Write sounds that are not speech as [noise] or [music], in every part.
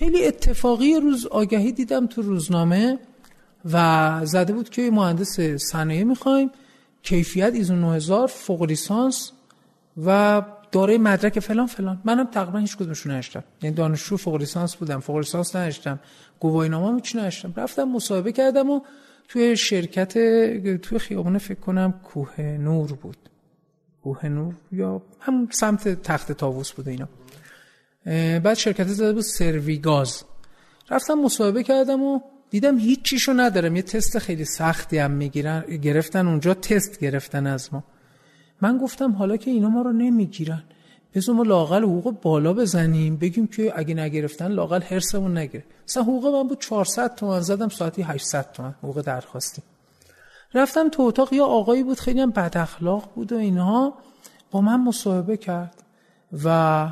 خیلی اتفاقی روز آگهی دیدم تو روزنامه و زده بود که مهندس صنایع می‌خوایم. کیفیت ایزو 9000 فوق لیسانس و داره مدرک فلان فلان. منم تقریبا هیچ کدومشون نشدم یعنی دانشجو فوق لیسانس بودم فوق لیسانس نشدم گواهینامه هیچ نشدم رفتم مصاحبه کردم و توی شرکت توی خیابون فکر کنم کوه نور بود. کوه نور یا هم سمت تخت تاووس بود اینا. بعد شرکت زده بود سروی گاز رفتم مصاحبه کردم و دیدم هیچ چیشو ندارم. یه تست خیلی سختی هم می‌گیرن گرفتن اونجا تست گرفتن از ما. من گفتم حالا که اینا ما رو نمی‌گیرن. بذار ما لاقل حقوق بالا بزنیم. بگیم که اگه نگرفتن لاقل هرسمون نگیره. مثلا حقوق من بود 400 تومن زدم ساعتی 800 تومن حقوق درخواستی. رفتم تو اتاق یا آقایی بود خیلی هم بد اخلاق بود و اینها با من مصاحبه کرد و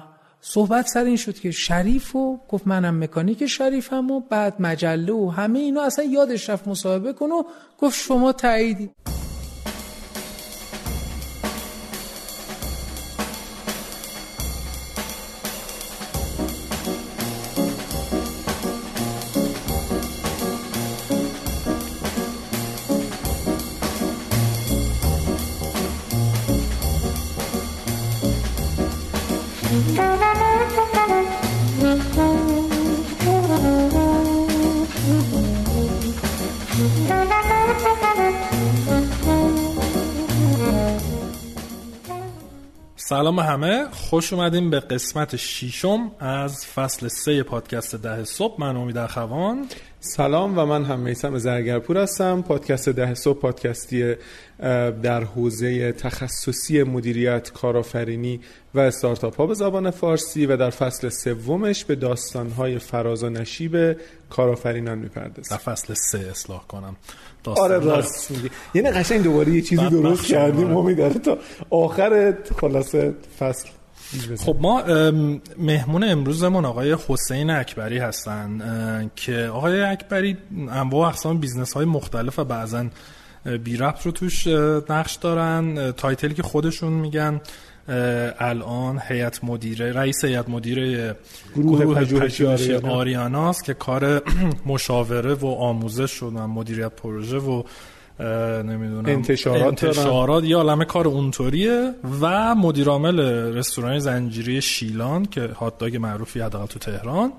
صحبت سر این شد که شریف و گفت منم مکانیک شریفم و بعد مجله و همه اینا. اصلا یادش رفت مصاحبه کن و گفت شما تاییدی. سلام همه. خوش اومدیم به قسمت شیشم از فصل سه پادکست ده صبح. من امید اخوان. سلام و من هم میسم زرگرپور هستم. پادکست ده صبح پادکستی در حوزه تخصصی مدیریت کارآفرینی و استارتاپ ها به زبان فارسی و در فصل سومش به داستان های فراز و نشیب کارآفرینان می‌پردازیم. در فصل سه اصلاح کنم. آره راست میگی. یعنی قشنگ دوباره یه چیزی درست کردیم. امید تا آخر خلاصه فصل. خب ما مهمون امروزمون آقای حسین اکبری هستن که آقای اکبری انواع اقسام business های مختلف و بعضا بی ربط رو توش نقش دارن. title ی که خودشون میگن الان هیئت مدیره رئیس هیئت مدیره گروه, گروه پژوهشی آریاناست که کار [clears throat] مشاوره و آموزش و مدیریت پروژه و نمی‌دونم. انتشارات, انتشارات یا عالمه کار اونطوریه و مدیر عامل رستوران زنجیره شیلان که هات داگ معروفی حداقل تو تهران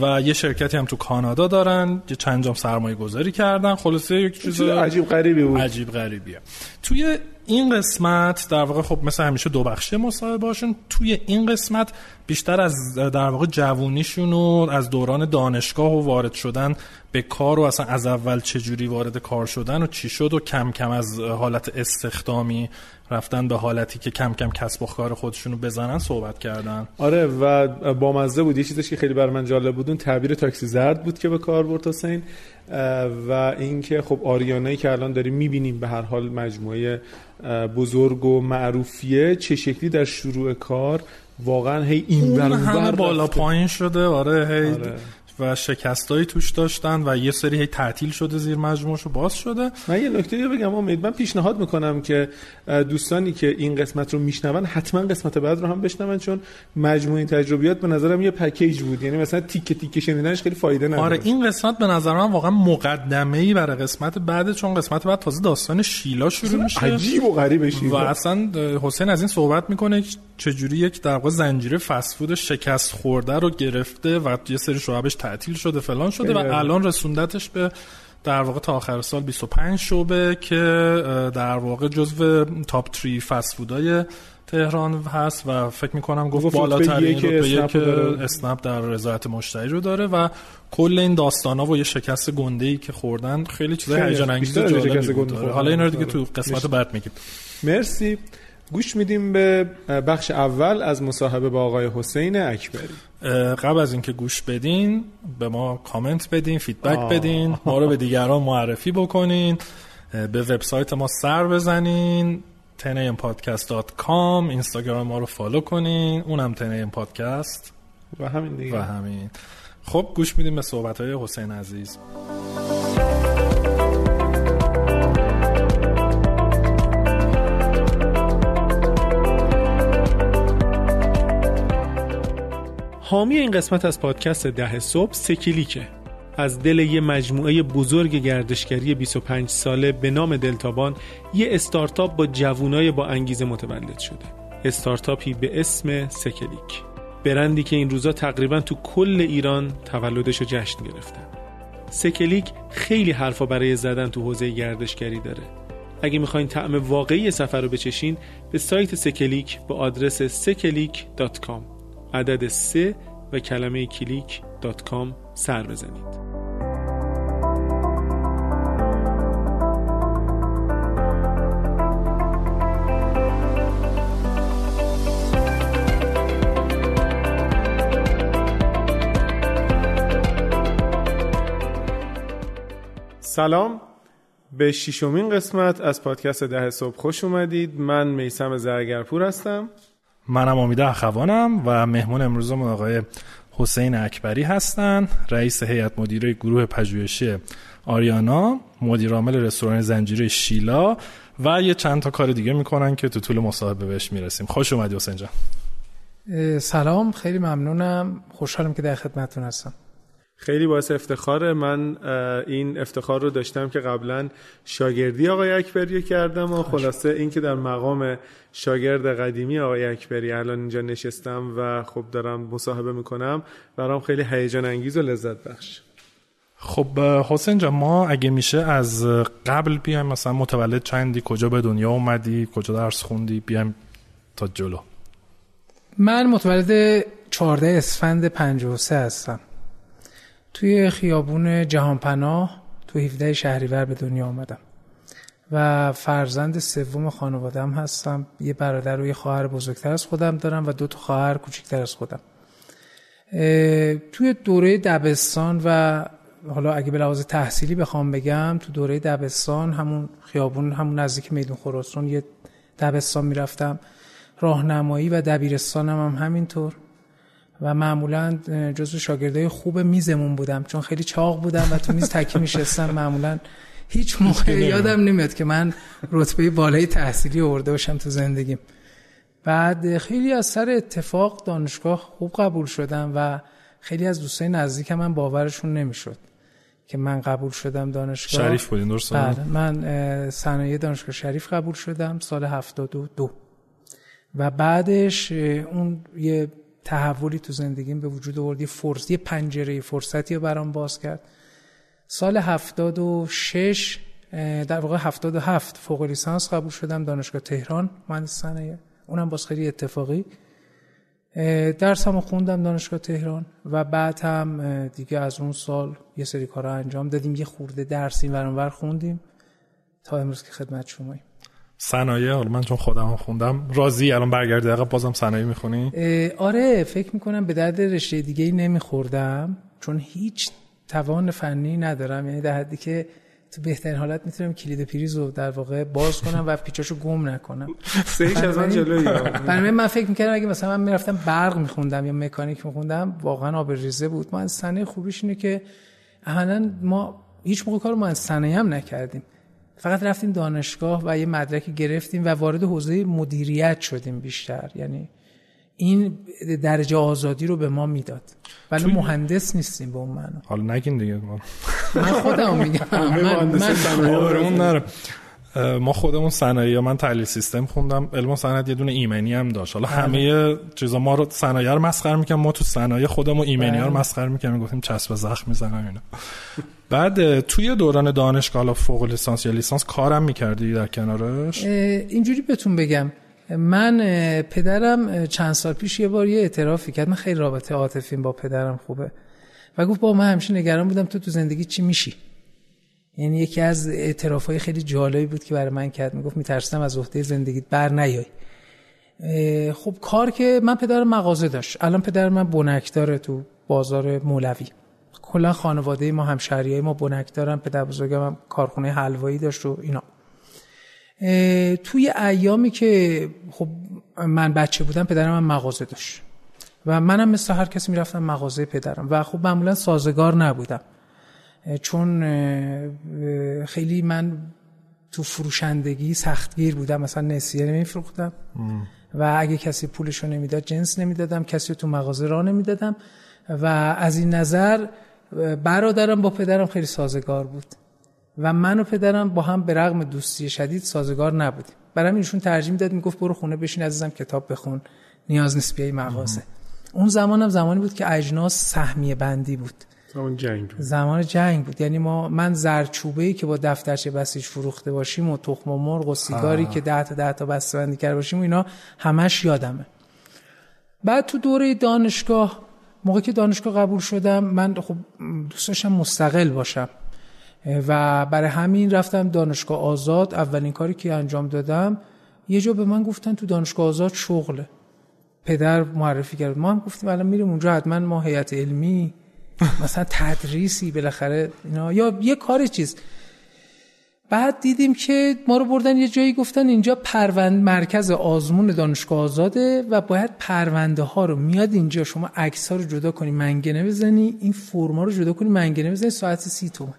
و یه شرکتی هم تو کانادا دارن یه چند جام سرمایه گذاری کردن. خلاصه یک چیز عجیب غریبی بود. عجیب غریبیه. توی این قسمت در واقع خب مثل همیشه دو بخشه مصاحبه باشون توی این قسمت بیشتر از در واقع جوونیشون و از دوران دانشگاه و وارد شدن به کار و اصلا از اول چجوری وارد کار شدن و چی شد و کم کم از حالت استخدامی رفتن به حالتی که کم کم کسب و کار خودشونو بزنن صحبت کردن. آره و با مزه بود. یه چیزش که خیلی بر من جالب بود اون تعبیر تاکسی زرد بود که به کار برد حسین و اینکه خب آریانایی که الان داریم می‌بینیم به هر حال مجموعه بزرگ و معروفیه چه شکلی در شروع کار واقعا هی این ور بالا پایین شده. آره هی آره. و شکستایی توش داشتن و یه سری هی تعطیل شده زیر مجموعش باز شده. من یه نکته بگم امید من پیشنهاد می‌کنم که دوستانی که این قسمت رو میشنون حتما قسمت بعد رو هم بشنون چون مجموعه تجربیات به نظرم یه پکیج بود. یعنی مثلا تیکه تیکه شنیدنش خیلی فایده نداره آره این قسمت به نظر من واقعا مقدمه ای برای قسمت بعد چون قسمت بعد تازه داستان شیلا شروع میشه. عجیب و غریبه و اصلا حسین از این صحبت می‌کنه چجوری یک در واقع زنجیره فست شکست خورده رو گرفته و یه سری شعبش تعطیل شده فلان شده و الان رسوندتش به در واقع تا آخر سال 25 شعبه که در واقع جزو تاپ 3 فست فودای تهران هست و فکر می کنم گفت بالاترین رتبه یک اسنپ در رضایت مشتری رو داره و کل این داستانا و یه شکست گنده ای که خوردن خیلی چیزای هیجان انگیز جالبی بود. حالا اینا رو دیگه تو قسمت بعد میگیم. مرسی. گوش میدیم به بخش اول از مصاحبه با آقای حسین اکبری. قبل از اینکه گوش بدین به ما کامنت بدین feedback بدین ما رو به دیگران معرفی بکنین به وبسایت ما سر بزنین tenampodcast.com اینستاگرام ما رو follow کنین اونم tenampodcast و همین دیگه. و همین. خب گوش میدیم به صحبت های حسین عزیز. حامی این قسمت از پادکست ده صبح سه‌کلیکه. از دل یه مجموعه بزرگ گردشگری 25 ساله به نام دلتابان یه استارتاپ با جوونای با انگیزه متولد شده. استارتاپی به اسم سه‌کلیک برندی که این روزا تقریبا تو کل ایران تولدش رو جشن گرفتن سه‌کلیک خیلی حرفا برای زدن تو حوزه گردشگری داره. اگه می‌خواین طعم واقعی سفر رو بچشین به سایت سه‌کلیک به آدرس 3click.com عدد سه و کلمه کلیک سر بزنید. سلام. به ششمین قسمت از پادکست ده صبح خوش اومدید. من میسم زرگرپور هستم. منم امید اخوانم و مهمون امروزمون آقای حسین اکبری هستن رئیس هیئت مدیره گروه پژوهشی آریانا مدیر عامل رستوران زنجیره شیلا و یه چند تا کار دیگه می‌کنن که تو طول مصاحبه بهش می‌رسیم. خوش اومدی حسین جان. سلام خیلی ممنونم. خوشحالم که در خدمتتون هستم. خیلی باعث افتخاره. من این افتخار رو داشتم که قبلا شاگردی آقای اکبری کردم و خلاصه این که در مقام شاگرد قدیمی آقای اکبری الان اینجا نشستم و خب دارم مصاحبه می‌کنم. برام خیلی هیجان انگیز و لذت بخش. خب حسین جان ما اگه میشه از قبل بیایم مثلا متولد چندی کجا به دنیا اومدی کجا درس خوندی بیایم تا جلو. من متولد 14 اسفند 53 هستم. توی خیابون جهانپناه تو 17 شهریور به دنیا آمدم. و فرزند سوم خانوادم هستم. یه برادر و یه خواهر بزرگتر از خودم دارم و دو تا خواهر کوچکتر از خودم. توی دوره دبستان و حالا اگه به لحاظ تحصیلی بخوام بگم تو دوره دبستان همون خیابون همون نزدیک میدون خراسان یه دبستان می‌رفتم. راهنمایی و دبیرستانم هم همینطور. و معمولا جزو شاگردای خوب میزمون بودم. چون خیلی چاق بودم و تو میز تکی میشستم معمولا هیچ موقع یادم نمیاد که من رتبه بالای تحصیلی آورده باشم تو زندگیم. بعد خیلی از سر اتفاق دانشگاه خوب قبول شدم و خیلی از دوستای نزدیکم من باورشون نمی‌شد که من قبول شدم دانشگاه. شریف بودین درسته بله. من صنایع دانشگاه شریف قبول شدم سال 72 و بعدش اون یه تحولی تو زندگیم به وجود آورد. یه فرصت یه پنجره فرصتی رو برام باز کرد. سال 76 در واقع 77 فوق لیسانس قبول شدم دانشگاه تهران مهندس صنایع. اونم باز خیلی اتفاقی. درسمو خوندم دانشگاه تهران و بعد هم دیگه از اون سال یه سری کارا انجام دادیم. یه خورده درسی ورانور خوندیم تا امروز که خدمت شماییم. صنایع حالا من چون خودم خوندم راضی الان برگردی عقب بازم صنایع می‌خونی؟ آره فکر می‌کنم به درد رشته دیگه ای نمیخوردم چون هیچ توان فنی ندارم. یعنی در حدی که تو بهترین حالت می‌تونم کلید پریز رو در واقع باز کنم و پیچاشو گم نکنم. سهیش از من جلوی برای من فکر می‌کردم اگه مثلا من می‌رفتم برق میخوندم یا مکانیک میخوندم واقعا آبریزه بود. از صنایع خوبیش اینه که احیانا ما هیچ موقع کار ما از صنایع هم نکردیم. فقط رفتیم دانشگاه و یه مدرکی گرفتیم و وارد حوزه مدیریت شدیم بیشتر. یعنی این درجه آزادی رو به ما می‌داد. ولی مهندس نیستیم به اون معنا. حالا نگین دیگه. من خودم میگم. [laughs] من, من ما خودمون صنایع من تحلیل سیستم خوندم. علم صنعت یه دونه ایمنی هم داشت. حالا همه چیزا ما رو صنایع رو مسخره می‌کنم ما تو صنایع خودمون ایمنی ها رو مسخره می‌کنیم. گفتیم چسب زخم می‌زنم اینا. بعد توی دوران دانشگاه فوق لیسانس یا لیسانس کارم می‌کردی در کنارش؟ اینجوری بهتون بگم. من پدرم چند سال پیش یه بار یه اعترافی کرد. من خیلی رابطه عاطفیم با پدرم خوبه. و گفت با من همیشه نگران بودم تو تو زندگی چی میشی؟ یعنی یکی از اعترافای خیلی جالبی بود که برای من کرد. می‌گفت میترسم از عهده زندگیت بر نیای. خب کار که من پدر مغازه داشت. الان پدر من بنک داره تو بازار مولوی. کلا خانواده ما همشهری ما بنک دارن پدر بزرگم هم کارخونه حلوایی داشت و اینا. توی ایامی که خب من بچه بودم پدرم هم مغازه داشت. و منم مثل هر کسی می‌رفتم مغازه پدرم. و خب معمولا سازگار نبودم. چون خیلی من تو فروشندگی سختگیر بودم مثلا نسیه نمیفروختم. و اگه کسی پولشو نمی‌داد جنس نمی‌دادم. کسی تو مغازه را نمی‌دادم. و از این نظر برادرم با پدرم خیلی سازگار بود. و من و پدرم با هم به رغم دوستی شدید سازگار نبودیم. برام ایشون ترجیح می‌داد می‌گفت برو خونه بشین عزیزم کتاب بخون. نیاز نیست بیای مغازه. اون زمانم زمانی بود که اجناس سهمیه بندی بود. زمان جنگ بود. زمان جنگ بود. یعنی ما من زرچوبه ای که با دفترچه بسیج فروخته باشیم و تخم و مرغ و سیگاری که ده تا ده تا بسته بندی کرده باشیم و اینا همش یادمه. بعد تو دوره دانشگاه موقع که دانشگاه قبول شدم من خب دوست داشتم مستقل باشم. و برای همین رفتم دانشگاه آزاد. اولین کاری که انجام دادم یه جا به من گفتن تو دانشگاه آزاد شغله. پدر معرفی کرد. ما هم گفتیم الان میریم اونجا حتما ما هیئت علمی مثلا تدریسی بالاخره اینا یا یه کار چیز. بعد دیدیم که ما رو بردن یه جایی گفتن اینجا پروند مرکز آزمون دانشگاه آزاده و باید پرونده ها رو میاد اینجا. شما عکس ها رو جدا کنی منگنه بزنی این فرما رو جدا کنی منگنه بزنی ساعت سی تومن.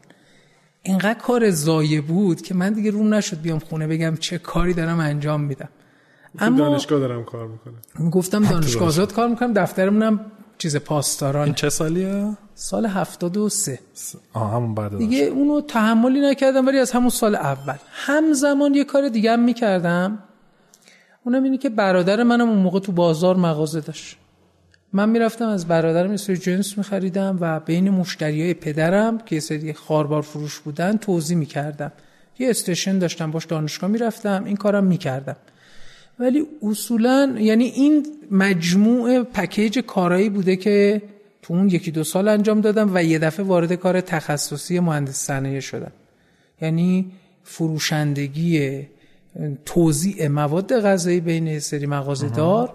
اینقدر کار زایه بود که من دیگه روم نشد بیام خونه بگم چه کاری دارم انجام میدم. اما دانشگاه دارم کار می‌کنم. گفتم [laughs] دانشگاه آزاد کار می‌کنم دفترمونم چیز پاسداران. این چه سالیه؟ سال 73 آه همون بعد دیگه اونو تحملی نکردم ولی از همون سال اول. همزمان یه کار دیگه هم می‌کردم. اونم اینه که برادر منم اون موقع تو بازار مغازه داشت. من می‌رفتم از برادرم یه جنس میخریدم و بین مشتری های پدرم که یه سری خاربار فروش بودن توضیح می‌کردم. یه استیشن داشتم باش دانشگاه می‌رفتم این کارم می‌کردم. ولی اصولا یعنی این مجموع پکیج کارایی بوده که تو اون یکی دو سال انجام دادم و یه دفعه وارد کار تخصصی مهندس صنایع شدم. یعنی فروشندگی توزیع مواد غذایی بین سری مغازه دار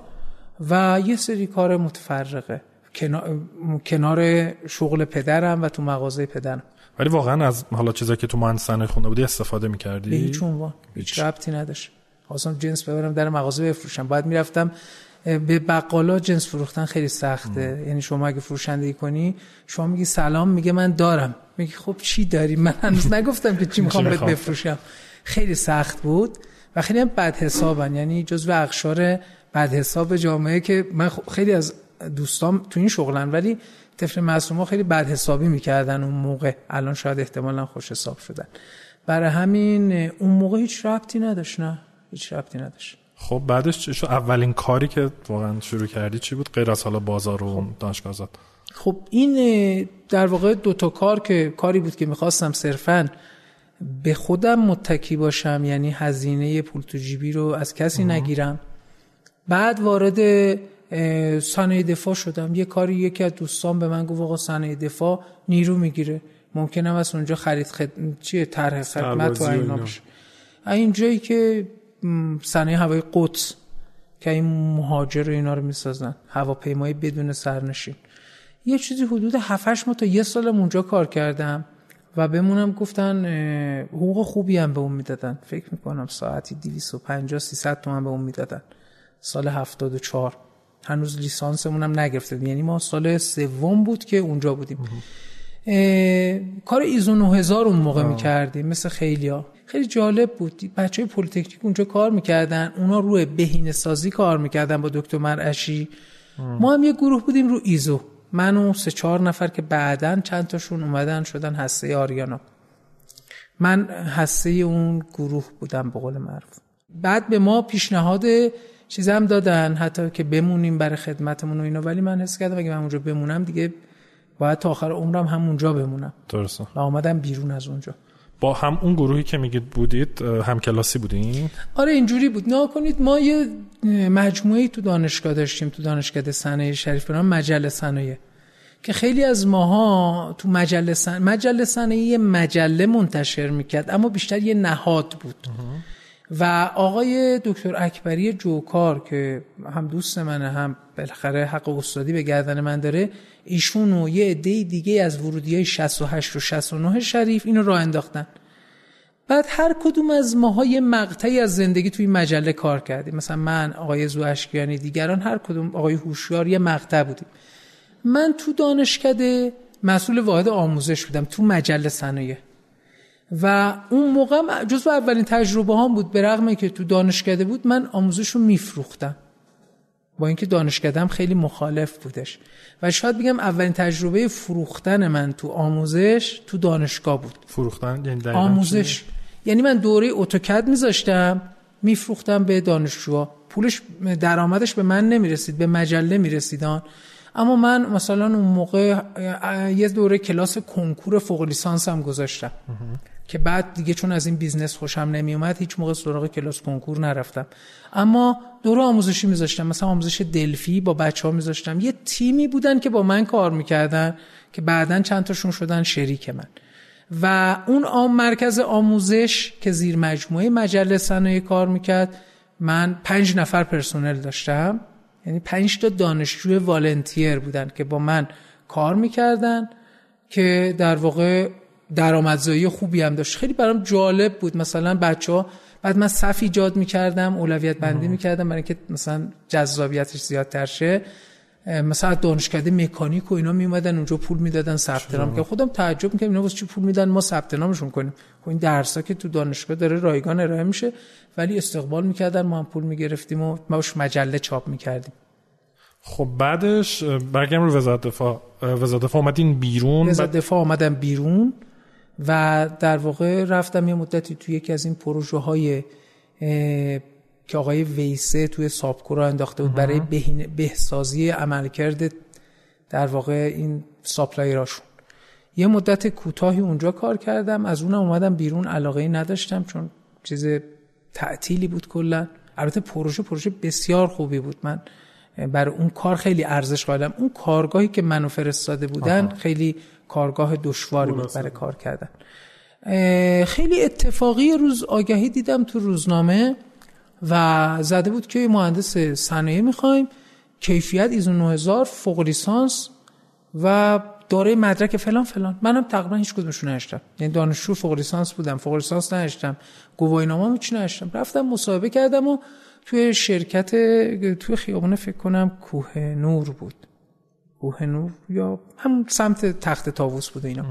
و یه سری کار متفرقه. کنار شغل پدرم و تو مغازه پدرم. ولی واقعا از حالا چیزایی که تو مهندسانه خونده بودی استفاده می‌کردی؟ به هیچ عنوان. هیچ. ربطی نداشت. خواستم جنس ببرم در مغازه بفروشم. بعد می‌رفتم به بقالا جنس فروختن خیلی سخته. یعنی شما اگه فروشندگی کنی شما میگی سلام میگه من دارم. میگی خب چی داری؟ من هنوز نگفتم که چی [laughs] می‌خوام بهت بفروشم. خیلی سخت بود. و خیلی هم بد حسابن یعنی جزو اقشار بد حساب جامعه که من خیلی از دوستام تو این شغلن ولی طفل معصوم خیلی بد حسابی می‌کردن اون موقع. الان شاید احتمالا خوش حساب شدن. برای همین اون موقع هیچ ربطی نداشت نه؟ هیچ ربطی نداشت. خب بعدش شد اولین کاری که واقعا شروع کردی چی بود؟ غیر از حالا بازار و خب. دانشگاه زد خب این در واقع دو تا کار که کاری بود که می‌خواستم صرفا به خودم متکی باشم یعنی هزینه پول تو جیبی رو از کسی نگیرم. بعد وارد صنایع دفاع شدم. یه کاری یکی از دوستان به من گفت آقا صنایع دفاع نیرو می‌گیره. ممکنه از اونجا خرید خد... چیه طرح خدمت و اینا باشه. این جایی که صنایع هوای قدس که این مهاجر اینا رو می‌سازن هواپیمای بدون سرنشین. یه چیزی حدود 7 ماه تا یه سال اونجا کار کردم و بمونم گفتن حقوق خوبی هم به اون می‌دادن. فکر می‌کنم ساعتی 250 300 تومن به اون می‌دادن. سال 74 هنوز لیسانسمون هم نگرفته یعنی ما سال سوم بود که اونجا بودیم. کار ایزو 9000 اون موقع می‌کردیم مثل خیلیا. خیلی جالب بود. بچه های پلیتکنیک اونجا کار می‌کردن اونا روی بهینه سازی کار می‌کردن با دکتر مرعشی. ما هم یه گروه بودیم رو ایزو. من و سه چهار نفر که بعدا چند تاشون اومدن شدن هسته آریانا. من هسته اون گروه بودم به قول معروف. بعد به ما پیشنهاد چیز هم دادن حتی که بمونیم برای خدمتمون و اینا. ولی من حس کردم اگه من اونجا بمونم دیگه باید تا آخر عمرم همونجا بمونم. درسته. و آمدم بیرون از اونجا. با هم اون گروهی که میگید بودید هم کلاسی بودین؟ آره اینجوری بود. نه کنید ما یه مجموعه تو دانشگاه داشتیم تو دانشگاه صنایع شریف مجله صنایع که خیلی از ماها تو مجله سن... مجله صنایع مجله منتشر می‌کرد اما بیشتر یه نهاد بود. و آقای دکتر اکبری جوکار که هم دوست منه هم بالاخره حق استادی به گردن من داره ایشون و یه عده دیگه از ورودی های 68 و 69 شریف اینو راه انداختن. بعد هر کدوم از ماها یه مقطعی از زندگی توی مجله کار کردیم. مثلا من آقای زو اشکیانی دیگران هر کدوم آقای هوشیار یه مقطع بودیم. من تو دانشکده مسئول واحد آموزش بودم تو مجله صنایع. و اون موقع جزو اولین تجربه هم بود به رغم که تو دانشکده بود من آموزش رو میفروختم. با اینکه دانشکدم خیلی مخالف بودش. و شاید بگم اولین تجربه فروختن من تو آموزش تو دانشگاه بود. فروختن؟ یعنی آموزش. یعنی من دوره اتوکد میذاشتم میفروختم به دانشجوها. پولش درآمدش به من نمی‌رسید به مجله می‌رسید اما من مثلا اون موقع یه دوره کلاس کنکور فوق لیسانس هم گذاشتم. که بعد دیگه چون از این business خوشم نمیومد هیچ موقع سراغ کلاس کنکور نرفتم. اما دوره آموزشی میذاشتم. مثلا آموزش دلفی با بچه ها میذاشتم. یه تیمی بودن که با من کار می‌کردن که بعدا چند تاشون شدن شریک من. و اون آم مرکز آموزش که زیر مجموعه مجله صنایع کار می‌کرد من پنج نفر پرسنل داشتم. یعنی پنج تا دانشجو والنتیر بودن که با من کار می‌کردن که در واقع درآمدزایی خوبی هم داشت. خیلی برام جالب بود. مثلا بچه ها بعد من صف ایجاد می‌کردم اولویت بندی می‌کردم برای اینکه مثلا جذابیتش زیادتر شه. مثلا دانشکده مکانیک و اینا میومدن اونجا پول می‌دادن ثبت نام که خودم تعجب می‌کردم اینا واسه چی پول میدن؟ ما ثبت نامشون کنیم. خب این درسا که تو دانشگاه داره رایگان ارائه میشه ولی استقبال می‌کردن ما هم پول می‌گرفتیم و ما مجله چاپ می‌کردیم. خب بعدش برگم رو وزارت دفاع. وزارت دفاع اومدین بیرون وزارت دفاع اومدم بیرون. و در واقع رفتم یه مدتی توی یکی از این پروژه های که آقای ویسه توی سابکو را انداخته بود برای بهسازی عملکرد در واقع این ساپلایراشون. یه مدت کوتاهی اونجا کار کردم از اونم اومدم بیرون علاقه نداشتم چون چیز تعطیلی بود کلا. البته پروژه پروژه بسیار خوبی بود. من برای اون کار خیلی ارزش قائلم. اون کارگاهی که منو فرستاده بودن خیلی کارگاه دشواری بود برای کار کردن. خیلی اتفاقی روز آگهی دیدم تو روزنامه و زده بود که مهندس صنایع می‌خوایم. کیفیت ایزو 9000 فوق لیسانس و داره مدرک فلان فلان. منم تقریبا هیچ کدومشون نشتم. یعنی دانشجو فوق لیسانس بودم فوق لیسانس نشتم. گواهی نامه هیچ نشتم. رفتم مصاحبه کردم و توی شرکت توی خیابون فکر کنم کوه نور بود. کوه نور یا همون سمت تخت تاووس بود اینا.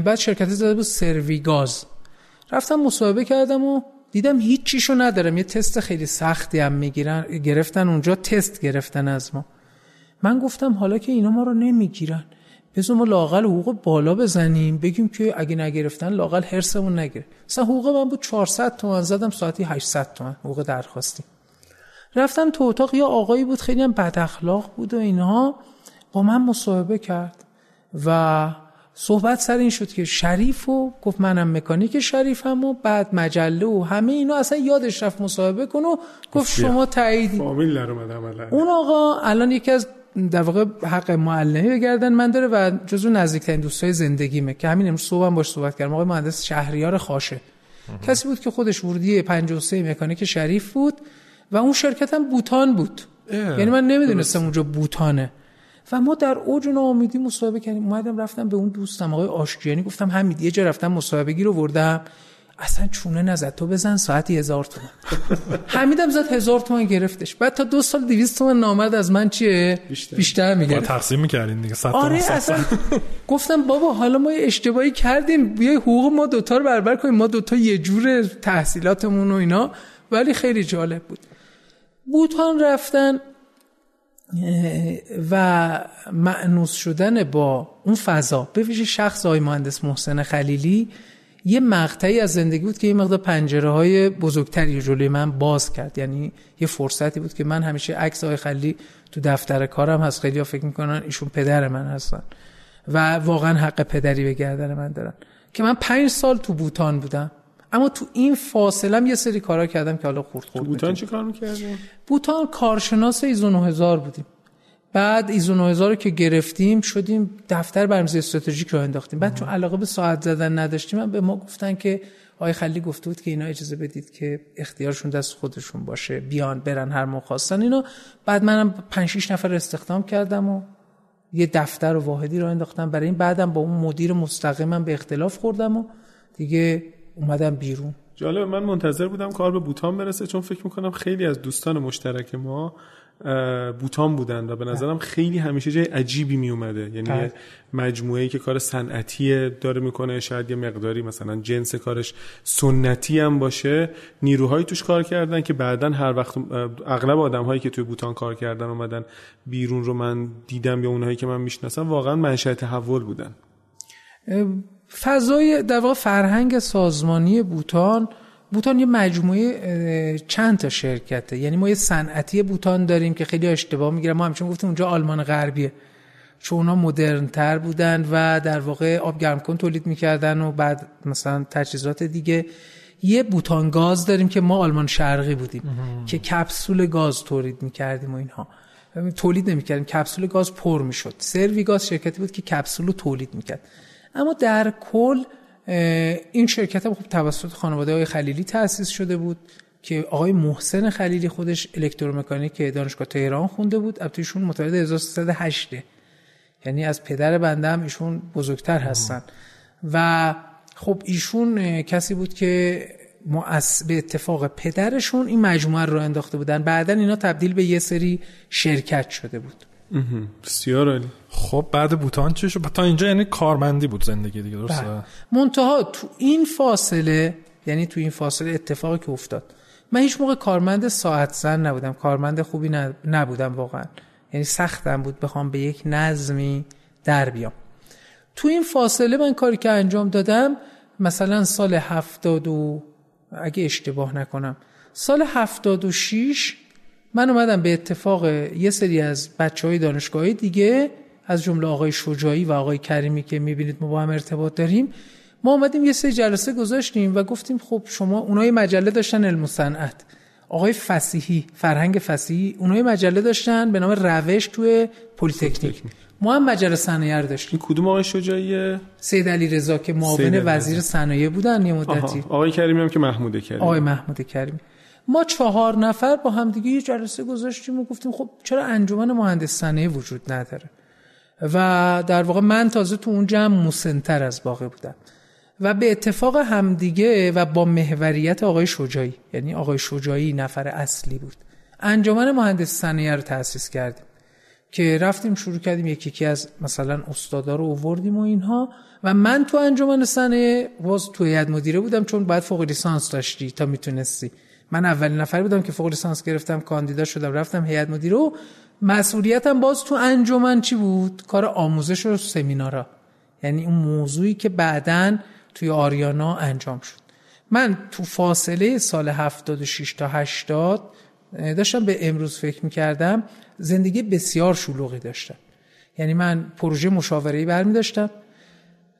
بعد شرکت زده بود سرویگاز. رفتم مصاحبه کردم و دیدم هیچ چیشو ندارم. یه تست خیلی سختی هم می‌گیرن گرفتن اونجا تست گرفتن از ما. من گفتم حالا که اینا ما رو نمی‌گیرن. بذار ما لاقل حقوق بالا بزنیم بگیم که اگه نگرفتن لاقل حرسمون نگیره. مثلا حقوق من بود 400 تومن زدم ساعتی 800 تومن حقوق درخواستی. رفتم تو اتاق یه آقایی بود خیلی هم بد اخلاق بود و اینها با من مصاحبه کرد و صحبت سر این شد که شریف و گفت منم مکانیک شریفم و بعد مجله و همه اینا. اصلا یادش رفت مصاحبه کن و گفت شما تاییدی فامیل اون آقا الان یکی از در واقع حق معلمی بگردن من داره و جزو نزدیکترین دوستای زندگیمه که همین امروز صبحم باش صحبت کردم. آقای مهندس شهریار خاشه کسی بود که خودش ورودی 53 مکانیک شریف بود. و اون شرکت هم بوتان بود. یعنی من نمی‌دونستم اونجا بوتانه. و ما در اوج ناامیدی مصاحبه کردیم. اومدم رفتم به اون دوستم آقای آشکیانی گفتم همین یه جا رفتم مصاحبه گیر وردم اصلا چونه نزد تو بزن ساعتی هزار تومن [laughs] حمیدم زد هزار تومن گرفتش. بعد تا دو سال دیویست تومن نامد از من چیه؟ بیشتر, بیشتر میگه تقسیم می‌کردین دیگه. آره اصلا [laughs] گفتم بابا حالا ما یه اشتباهی کردیم. بیای حقوق ما دوتا رو برابر کنیم. ما دوتا یه جور تحصیلاتمون و اینا. ولی خیلی جالب بود. بوتان رفتن و معنوس شدن با اون فضا. به ویژه شخص آقای مهندس محسن خلیلی یه مقطعی از زندگی بود که یه مقدار پنجره های بزرگتری جلوی من باز کرد. یعنی یه فرصتی بود که من همیشه عکس آقای خلیلی تو دفتر کارم هست. خیلی فکر می‌کنن ایشون پدر من هستن و واقعا حق پدری به گردن من دارن. که من پنج سال تو بوتان بودم. اما تو این فاصله یه سری کارا کردم که حالا خورد خورد بوتان چه کار می‌کردیم؟ بوتان کارشناس ایزو 9000 بودیم. بعد ایزو 9000 رو که گرفتیم شدیم دفتر برنامه‌ریزی استراتژیک رو انداختیم. بعد چون علاقه به ساعت زدن نداشتیم به ما گفتن که آقای خلی گفته بود که اینا اجازه بدید که اختیارشون دست خودشون باشه بیان برن هر موقع خواستن. اینا بعد منم 5 6 نفر استخدام کردم و یه دفتر و واحدی رو انداختم. برای این بعدم با اون مدیر مستقیمم به اختلاف خوردم و دیگه اومدم بیرون. جالب من منتظر بودم کار به بوتان برسه چون فکر می‌کنم خیلی از دوستان مشترک ما بوتان بودن و به نظرم خیلی همیشه جای عجیبی می اومده یعنی بله. مجموعه ای که کار صنعتی داره می‌کنه شاید یه مقداری مثلا جنس کارش سنتی هم باشه. نیروهایی توش کار کردن که بعدا هر وقت اغلب آدم هایی که توی بوتان کار کردن اومدن بیرون رو من دیدم یا اونهایی که من می‌شناسم واقعا منشأ تحول بودن. فضای در واقع فرهنگ سازمانی بوتان بوتان یه مجموعه چند تا شرکته. یعنی ما یه صنعتی بوتان داریم که خیلی اشتباه می‌گیرن. ما همچون گفتیم اونجا آلمان غربیه. چون اونا مدرن تر بودن و در واقع آب گرم کن تولید می‌کردن و بعد مثلا تجهیزات دیگه. یه بوتان گاز داریم که ما آلمان شرقی بودیم که کپسول گاز تولید می‌کردیم و اینها. تولید نمی‌کردیم. کپسول گاز پر می‌شد. سروی گاز شرکتی بود که کپسول رو تولید می‌کرد. اما در کل این شرکت هم خب توسط خانواده های خلیلی تأسیس شده بود که آقای محسن خلیلی خودش الکترومکانیک دانشگاه تهران خونده بود. البته ایشون متولد 1308 یعنی از پدر بنده هم ایشون بزرگتر هستن. و خب ایشون کسی بود که مؤس به اتفاق پدرشون این مجموعه رو انداخته بودن. بعدا اینا تبدیل به یه سری شرکت شده بود. بسیار عالی. خب بعد بوتان چی شد؟ تا اینجا یعنی کارمندی بود زندگی دیگه درسته؟ بله. منتها تو این فاصله یعنی تو این فاصله اتفاقی که افتاد من هیچ موقع کارمند ساعت زن نبودم کارمند خوبی نبودم واقعا. یعنی سختم بود بخوام به یک نظمی در بیام. تو این فاصله من کاری که انجام دادم مثلا سال هفتاد و اگه اشتباه نکنم سال هفتاد و شیش من اومدم به اتفاق یه سری از بچه های دانشگاهی دیگه از جمله آقای شجاعی و آقای کریمی که می‌بینید ما با هم ارتباط داریم ما اومدیم یه سری جلسه گذاشتیم و گفتیم خب شما اونای مجله داشتن علم و صنعت. آقای فسیحی فرهنگ فسیحی اونای مجله داشتن به نام روش توی پلیتکنیک. ما هم مجله صنایع داشتیم. کدوم آقای شجاعی؟ سید علی رضا که معاون وزیر صنایع بودن یه مدتی. آقای کریمی هم که محمود کریمی. آقای محمود کریمی. ما چهار نفر با هم دیگه یه جلسه گذاشتیم و گفتیم خب چرا انجمن مهندس صنایع وجود نداره؟ و در واقع من تازه تو اون جمع مسنتر از باقی بودم. و به اتفاق همدیگه و با محوریت آقای شجاعی یعنی آقای شجاعی نفر اصلی بود. انجمن مهندس صنایع رو تأسیس کردیم که رفتیم شروع کردیم یکی یکی از مثلا استادا رو اووردیم و اینها. و من تو انجمن صنایع باز تو هیئت مدیره بودم چون باید فوق لیسانس داشتی تا می‌تونستی. من اولین نفر بودم که فوق لیسانس گرفتم کاندیدا شدم رفتم هیئت مدیره و مسئولیتم باز تو انجمن چی بود؟ کار آموزش و سمینارا. یعنی اون موضوعی که بعدا توی آریانا انجام شد. من تو فاصله سال 76 تا 80 داشتم به امروز فکر می‌کردم زندگی بسیار شلوغی داشتم. یعنی من پروژه مشاوره‌ای برمی داشتم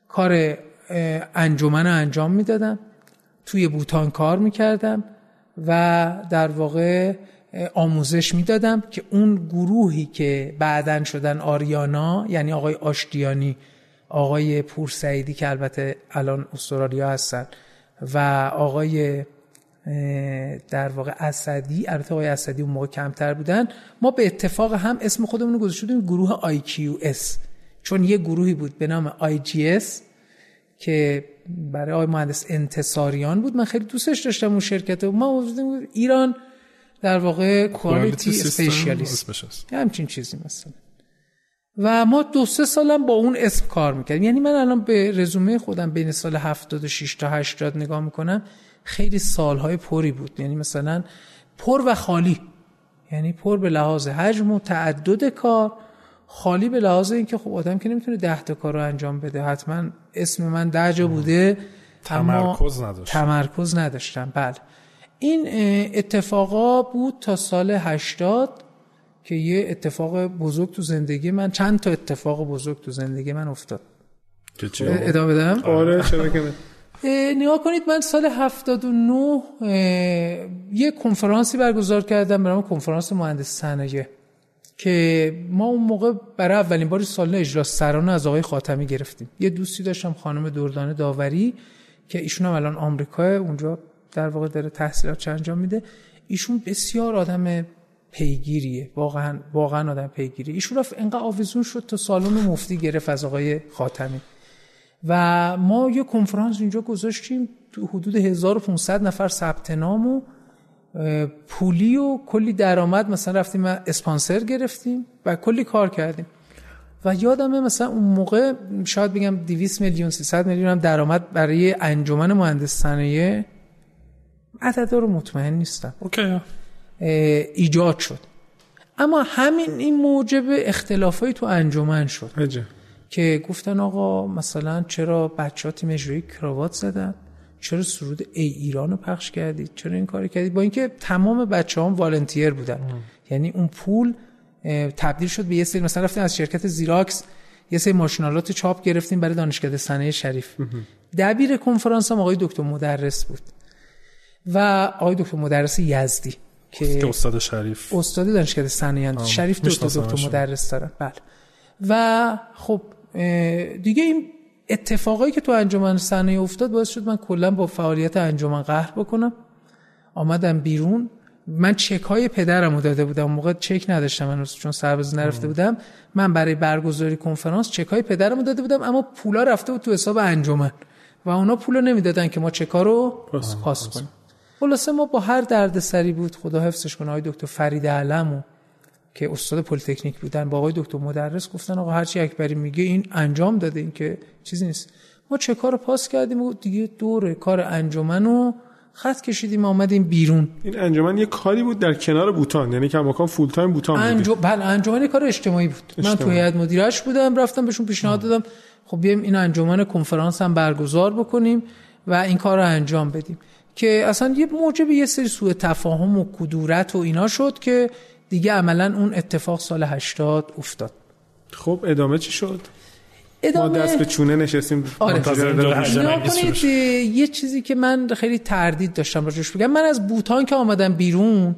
کار انجمن رو انجام می‌دادم توی بوتان کار می‌کردم و در واقع آموزش می‌دادم که اون گروهی که بعدن شدن آریانا یعنی آقای آشتیانی آقای پور سعیدی که البته الان استرالیا هستن و آقای در واقع اسدی البته آقای اسدی اون موقع کمتر بودن ما به اتفاق هم اسم خودمون رو گذاشتیم گروه IQS چون یه گروهی بود به نام IGS که برای آقای مهندس انتصاریان بود. من خیلی دوستش داشتم اون شرکت ما ایران در واقع کوالیتی اسپیشیالیست همچین چیزی مثلا. و ما دو سه سالم با اون اسم کار می‌کردیم. یعنی من الان به رزومه خودم بین سال 76 تا 80 نگاه می‌کنم خیلی سالهای پری بود. یعنی مثلا پر و خالی. یعنی پر به لحاظ حجم و تعدد کار خالی به لحاظ اینکه خب آدم که نمی‌تونه ده تا کار رو انجام بده. حتما اسم من ده جا بوده تمرکز نداشتم. تمرکز نداشتم. بله. این اتفاقا بود تا سال 80 که یه اتفاق بزرگ تو زندگی من چند تا اتفاق بزرگ تو زندگی من افتاد. ادامه بدم؟ آره. چرا نگاه کنید من سال 79 یه کنفرانسی برگزار کردم برای کنفرانس مهندس صنایع که ما اون موقع برای اولین بار سال اجرا سرانه از آقای خاتمی گرفتیم. یه دوستی داشتم خانم دردانه داوری که ایشون هم الان آمریکا اونجا در واقع داره تحصیلات انجام میده ایشون بسیار آدم پیگیریه. واقعا واقعا آدم پیگیریه. ایشون رفت انقدر آویزون شد تا سالن مفتی گرفت از آقای خاتمی. و ما یه کنفرانس اینجا گذاشتیم تو حدود 1500 نفر ثبت نام و پولی و کلی درآمد مثلا رفتیم اسپانسر گرفتیم و کلی کار کردیم. و یادمه مثلا اون موقع شاید بگم 200 میلیون 300 میلیون هم درآمد برای انجمن مهندس عدد رو مطمئن نیستم. اوکی. ایجاد شد. اما همین این موجب اختلافایی تو انجمن شد. عجب. که گفتن آقا مثلا چرا بچه ها تیم اجرایی کراوات زدن؟ چرا سرود ای ایران رو پخش کردید چرا این کار کردید با اینکه تمام بچه هم والنتیر بودن. یعنی اون پول تبدیل شد به یه سری مثلا رفتیم از شرکت زیراکس یه سری ماشینالات چاپ گرفتیم برای دانشکده صنایع شریف. دبیر کنفرانس هم آقای دکتر مدرس بود. و آقای دکتر مدرس یزدی که استاد شریف. استاد دانشکده صنایع شریف دو تا دکتر مدرس دارن بله. و خب دیگه این اتفاقایی که تو انجمن صنایع افتاد باعث شد من کلا با فعالیت انجمن قهر بکنم. آمدم بیرون. من چک های پدرم رو داده بودم. موقع چک نداشتم من چون سرباز نرفته بودم. من برای برگزاری کنفرانس چک های پدرم رو داده بودم اما پولا رفته بود تو حساب انجمن. و اونا پول نمی‌دادن که ما چکا رو پاس کنیم. خلاصه ما با هر درد سری بود خدا حفظش کنه آقای دکتر فرید علمو که استاد پلیتکنیک بودن با آقای دکتر مدرس گفتن آقا هرچی اکبری میگه این انجام داده این که چیزی نیست. ما چکا رو پاس کردیم و دیگه دور کار انجمن رو خط کشیدیم آمدیم بیرون. این انجمن یه کاری بود در کنار بوتان یعنی که مکان full time بوتان انجو... بله انجمن کار اجتماعی بود. اجتماعی. من تو هیئت مدیرش بودم رفتم بهشون پیشنهاد دادم خب بیایم این انجمن کنفرانس هم برگزار بکنیم و این کار رو انجام بدیم. که اصلا یه موجب یه سری سوء تفاهم و کدورت و اینا شد که دیگه عملا اون اتفاق سال 80 افتاد. خب ادامه چی شد؟ ادامه... ما دست به چونه نشستیم. آره. یه چیزی که من خیلی تردید داشتم راجعش بگم. من از بوتان که آمدم بیرون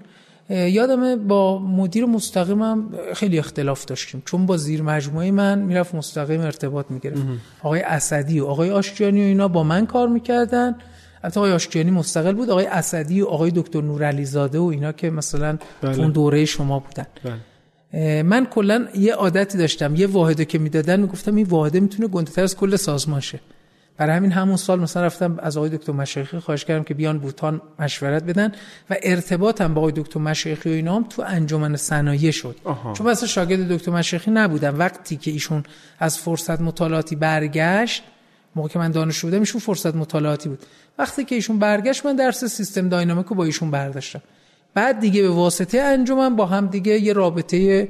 یادمه با مدیر مستقیمم خیلی اختلاف داشتیم. چون با زیر مجموعه من می‌رفت مستقیم ارتباط می‌گرفت. آقای اسدی و آقای آشجانی و اینا با من کار می‌کردن. البته آقای آشتیانی مستقل بود آقای اسدی و آقای دکتر نورعلی زاده و اینا که مثلا بله. اون دوره شما بودن بله. من کلا یه عادتی داشتم یه واحده که می‌دادن می‌گفتم این واحده می‌تونه گنده‌تر از کل سازمان شه برای همین همون سال مثلا رفتم از آقای دکتر مشایخی خواهش کردم که بیان بوتان مشورت بدن و ارتباطم با آقای دکتر مشایخی و اینام تو انجمن صنایع شد آها. چون مثلا شاگرد دکتر مشایخی نبودم وقتی که ایشون از فرصت مطالعاتی برگشت موقع که من دانشجو بودم ایشون فرصت مطالعاتی بود. وقتی که ایشون برگشت من درس سیستم داینامیک رو با ایشون برداشتم. بعد دیگه به واسطه انجمن با هم دیگه یه رابطه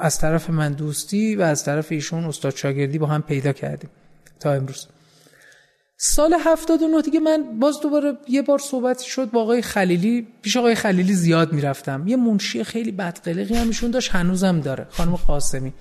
از طرف من دوستی و از طرف ایشون استاد شاگردی با هم پیدا کردیم تا امروز. سال 79 دیگه من باز دوباره یه بار صحبت شد با آقای خلیلی. پیش آقای خلیلی زیاد می‌رفتم. یه منشی خیلی بدقلقی هم ایشون داشت هنوزم داره. خانم قاسمی.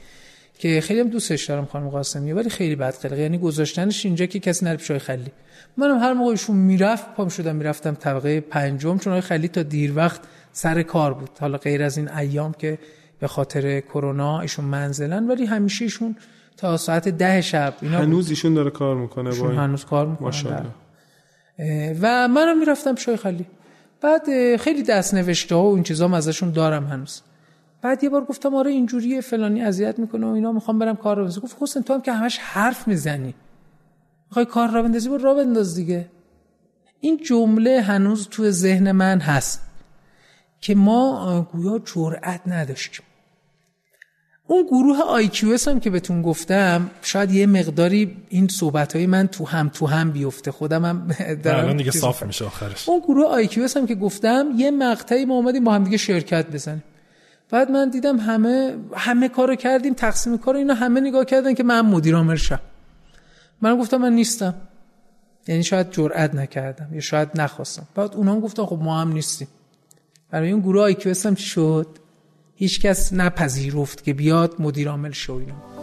که خیلی هم دوستش دارم خانم قاسمی ولی خیلی بدقلقی یعنی گذاشتنش اینجا که کسی نره پیش خلیلی منم هر موقع ایشون می‌رفت پام شدم می‌رفتم طبقه پنجم چون آقای خلیلی تا دیر وقت سر کار بود. حالا غیر از این ایام که به خاطر کرونا ایشون منزلن ولی همیشه ایشون تا ساعت ده شب اینا هنوز ایشون داره کار می‌کنه با هنوز کار می‌کنه و منم می‌رفتم شای خلی بعد خیلی دست نوشته ها و این چیزام ازشون دارم هنوز. بعد یه بار گفتم آره اینجوریه فلانی اذیت می‌کنه و اینا می‌خوام برم کار رو بزنم گفت حسین تو هم که همش حرف می‌زنی. می‌خوای کار را بندازی برو را بنداز دیگه. این جمله هنوز تو ذهن من هست که ما گویا جرأت نداشتیم. اون گروه IQS هم که بهتون گفتم شاید یه مقداری این صحبت های من تو هم تو هم بیفته. خودم هم [laughs] دارم دیگه صاف میشه آخرش. اون گروه IQS هم که گفتم یه مقطعی ما اومدیم با هم دیگه شرکت بزنیم. بعد من دیدم همه همه کارو کردیم تقسیم کار اینا همه نگاه کردن که من مدیر عامل شم. من گفتم من نیستم. یعنی شاید جرئت نکردم یا شاید نخواستم. بعد اونا هم گفتن خب ما هم نیستیم. برای اون گروه IQS هم چی شد؟ هیچ کس نپذیرفت که بیاد مدیر عامل شو اینا.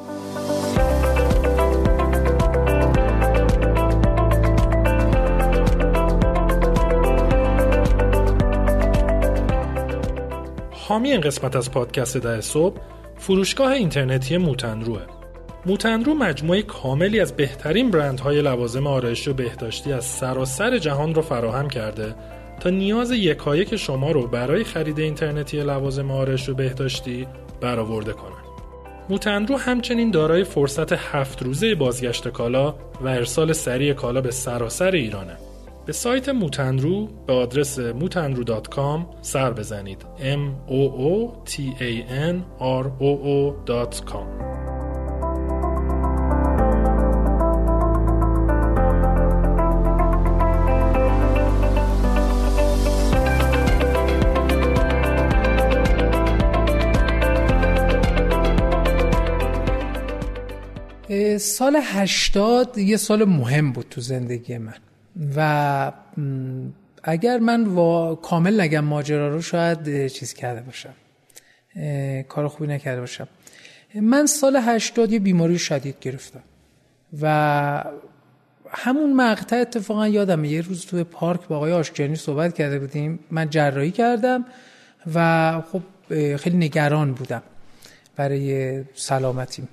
حامی این قسمت از پادکست ده صبح فروشگاه اینترنتی موتنروه موتنرو مجموعه کاملی از بهترین برندهای لوازم آرایشی و بهداشتی از سراسر جهان را فراهم کرده تا نیاز یکایک شما رو برای خرید اینترنتی لوازم آرایش و بهداشتی برآورده کنند. موتنرو همچنین دارای فرصت هفت روزه بازگشت کالا و ارسال سریع کالا به سراسر ایرانه. به سایت موتنرو به آدرس موتنرو.com سر بزنید. M o o t a n r o o.com سال هشتاد یه سال مهم بود تو زندگی من. و اگر من و کامل نگم ماجرا رو شاید چیز کرده باشم. کار خوبی نکرده باشم. من سال هشتاد یه بیماری شدید گرفتم و همون مقطع اتفاقا یادم یه روز توی پارک با آقای آشکیانی صحبت کرده بودیم. من جراحی کردم و خب خیلی نگران بودم برای سلامتیم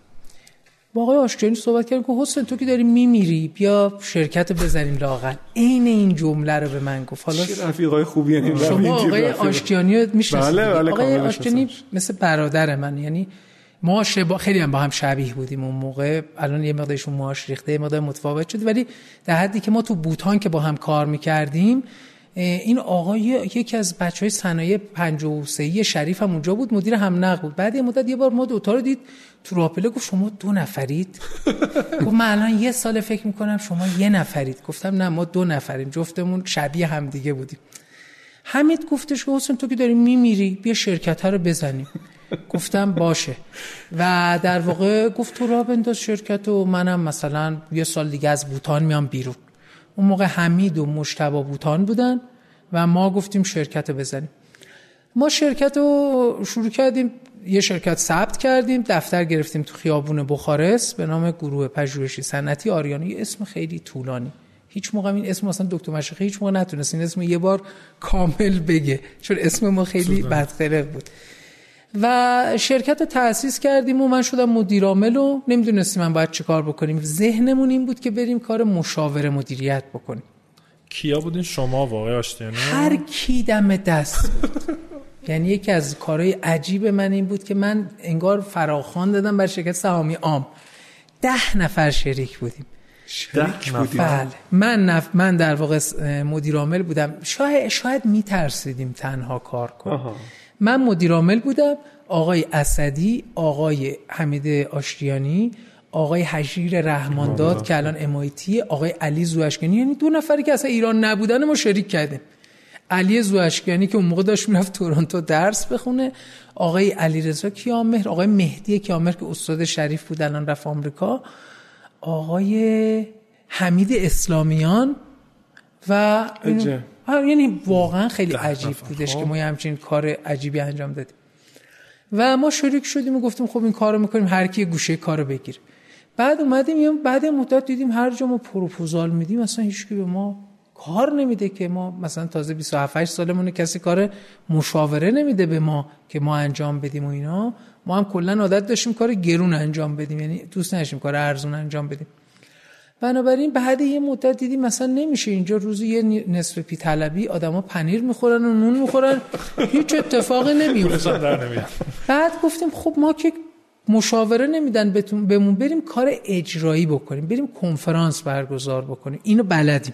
با آقای آشکانی صحبت کردیم که حسن تو که داری میمیری بیا شرکت بزنیم لاغل عین این جمله رو به من گفت. حالا رفیقای خوبی شما آقای آشکیانی رو بله بله آقای آشکیانی مثل برادر من یعنی ما شبا خیلی هم با هم شبیه بودیم اون موقع. الان یه مقدارشون موهاش ریخته مقدار متفاوت شد ولی در حدی که ما تو بوتان که با هم کار می‌کردیم این آقای یکی از بچه های صنایع 53 شریف هم اونجا بود مدیر هم نقل بود. بعد یه مدت یه بار ما دوتا رو دید تو راپله گفت شما دو نفرید؟ [laughs] گفت من الان یه سال فکر می‌کنم شما یه نفرید. گفتم نه ما دو نفریم جفتمون شبیه هم دیگه بودیم. حمید گفتش که حسن تو که داری میمیری بیا شرکت رو بزنیم. گفتم باشه. و در واقع گفت تو را بنداز شرکت و منم مثلا یه سال دیگه از بوتان میام بیرون. اون موقع حمید و مشتبا بوتان بودن و ما گفتیم شرکت بزنیم. ما شرکت رو شروع کردیم یه شرکت ثبت کردیم دفتر گرفتیم تو خیابون بخارست به نام گروه پژوهشی صنعتی آریانی یه اسم خیلی طولانی. هیچ موقع این اسم اصلا دکتر مشقی هیچ موقع نتونست. این اسم یه بار کامل بگه چون اسم ما خیلی بدخلق بود. و شرکت رو تأسیس کردیم و من شدم مدیر عامل و نمی‌دونستیم من باید چه کار بکنیم. ذهنمون این بود که بریم کار مشاور مدیریت بکنیم. کیا بودین؟ شما واقعا آشتیانه هر کی دم دست بود. [laughs] یعنی یکی از کارهای عجیب من این بود که من انگار فراخوان دادم بر شرکت سهامی عام. ده نفر شریک بودیم. شریک بودیم؟ بله. من نف... من در واقع مدیر عامل بودم. شاید شاید میترسیدیم تنها کار کنیم. من مدیر عامل بودم آقای اسدی آقای حمید آشتیانی آقای حشیر رحمانداد که الان امایتی آقای علی زوشکنی یعنی دو نفری که اصلا ایران نبودن ما شریک کردیم. علی زوشکنی که اون موقع داشت می‌رفت تورنتو درس بخونه. آقای علی رضا کیامهر آقای مهدی کیامهر که استاد شریف بود الان رفت آمریکا. آقای حمید اسلامیان و یعنی واقعا خیلی عجیب بودش که ما همچین کار عجیبی انجام دادیم. و ما شریک شدیم و گفتیم خب این کارو می‌کنیم هر کی گوشه کارو بگیر بعد اومدیم بعد مدت دیدیم هر جا ما پروپوزال میدیم اصلا هیچ به ما کار نمیده که ما مثلا تازه 27 سالمون کسی کار مشاوره نمیده به ما که ما انجام بدیم و اینا. ما هم کلا عادت داشتیم کار گرون انجام بدیم یعنی دوست نشیم کار ارزون انجام بدیم. بنابراین بعد یه مدت دیدیم مثلا نمیشه اینجا روزی یه نصف پی طلبی آدما پنیر می‌خورن و نون می‌خورن. هیچ اتفاقی نمیفته بعد گفتیم خب ما که مشاوره نمیدن بهمون بریم کار اجرایی بکنیم. بریم کنفرانس برگزار بکنیم. اینو بلدیم.